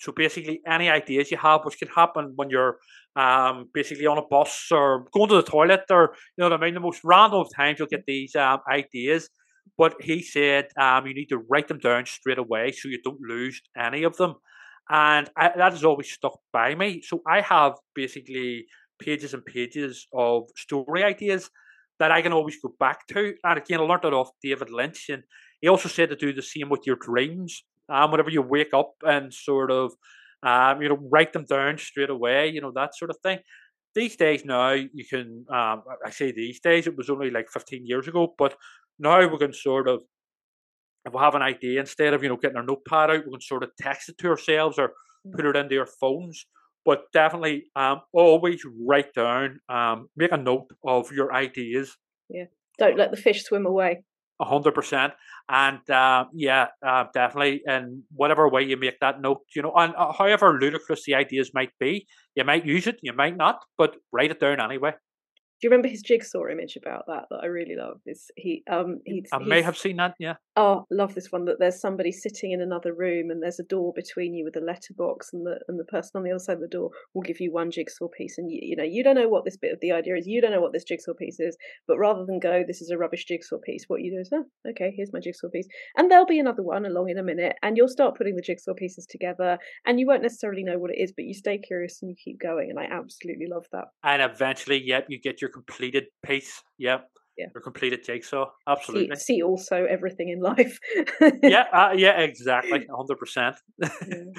so basically, any ideas you have, which can happen when you're um, basically on a bus or going to the toilet, or you know what I mean, the most random times you'll get these um, ideas. But he said um, you need to write them down straight away so you don't lose any of them, and I, that has always stuck by me. So I have basically pages and pages of story ideas that I can always go back to. And again, I learned that off David Lynch, and he also said to do the same with your dreams um, whenever you wake up and sort of, um, you know, write them down straight away, you know, that sort of thing. These days now, you can, um, I say these days, it was only like 15 years ago, but now we can sort of, if we have an idea, instead of, you know, getting our notepad out, we can sort of text it to ourselves or put it into our phones. But definitely, um, always write down, um, make a note of your ideas. Yeah. Don't let the fish swim away A hundred percent. And uh, yeah, uh, definitely. And whatever way you make that note, you know, and uh, however ludicrous the ideas might be, you might use it, you might not, but write it down anyway. Do you remember his jigsaw image about that that I really love? Is he um he I may have seen that, yeah. Oh, love this one that there's somebody sitting in another room and there's a door between you with a letterbox and the and the person on the other side of the door will give you one jigsaw piece and you you know, you don't know what this bit of the idea is, you don't know what this jigsaw piece is, but rather than go, this is a rubbish jigsaw piece, what you do is, oh, okay, here's my jigsaw piece. And there'll be another one along in a minute and you'll start putting the jigsaw pieces together and you won't necessarily know what it is, but you stay curious and you keep going and I absolutely love that. And eventually, yep, you get your completed piece. Yep. Yeah. Your completed jigsaw. Absolutely. See, see also everything in life. yeah, [laughs] uh, yeah, exactly. 100%. [laughs]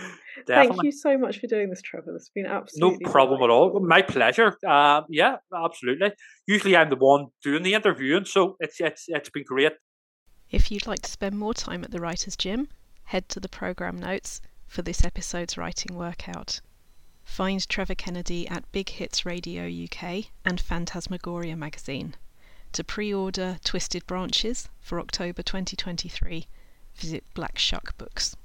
Thank you so much for doing this, Trevor. It's been absolutely No problem at all. My pleasure. Uh, yeah, absolutely. Usually I'm the one doing the interviewing, so it's, it's, it's been great. If you'd like to spend more time at the Writer's Gym, head to the programme notes for this episode's writing workout. Find Trevor Kennedy at Big Hits Radio UK and Phantasmagoria magazine. To pre order Twisted Branches for October 2023, visit Black Shuck Books.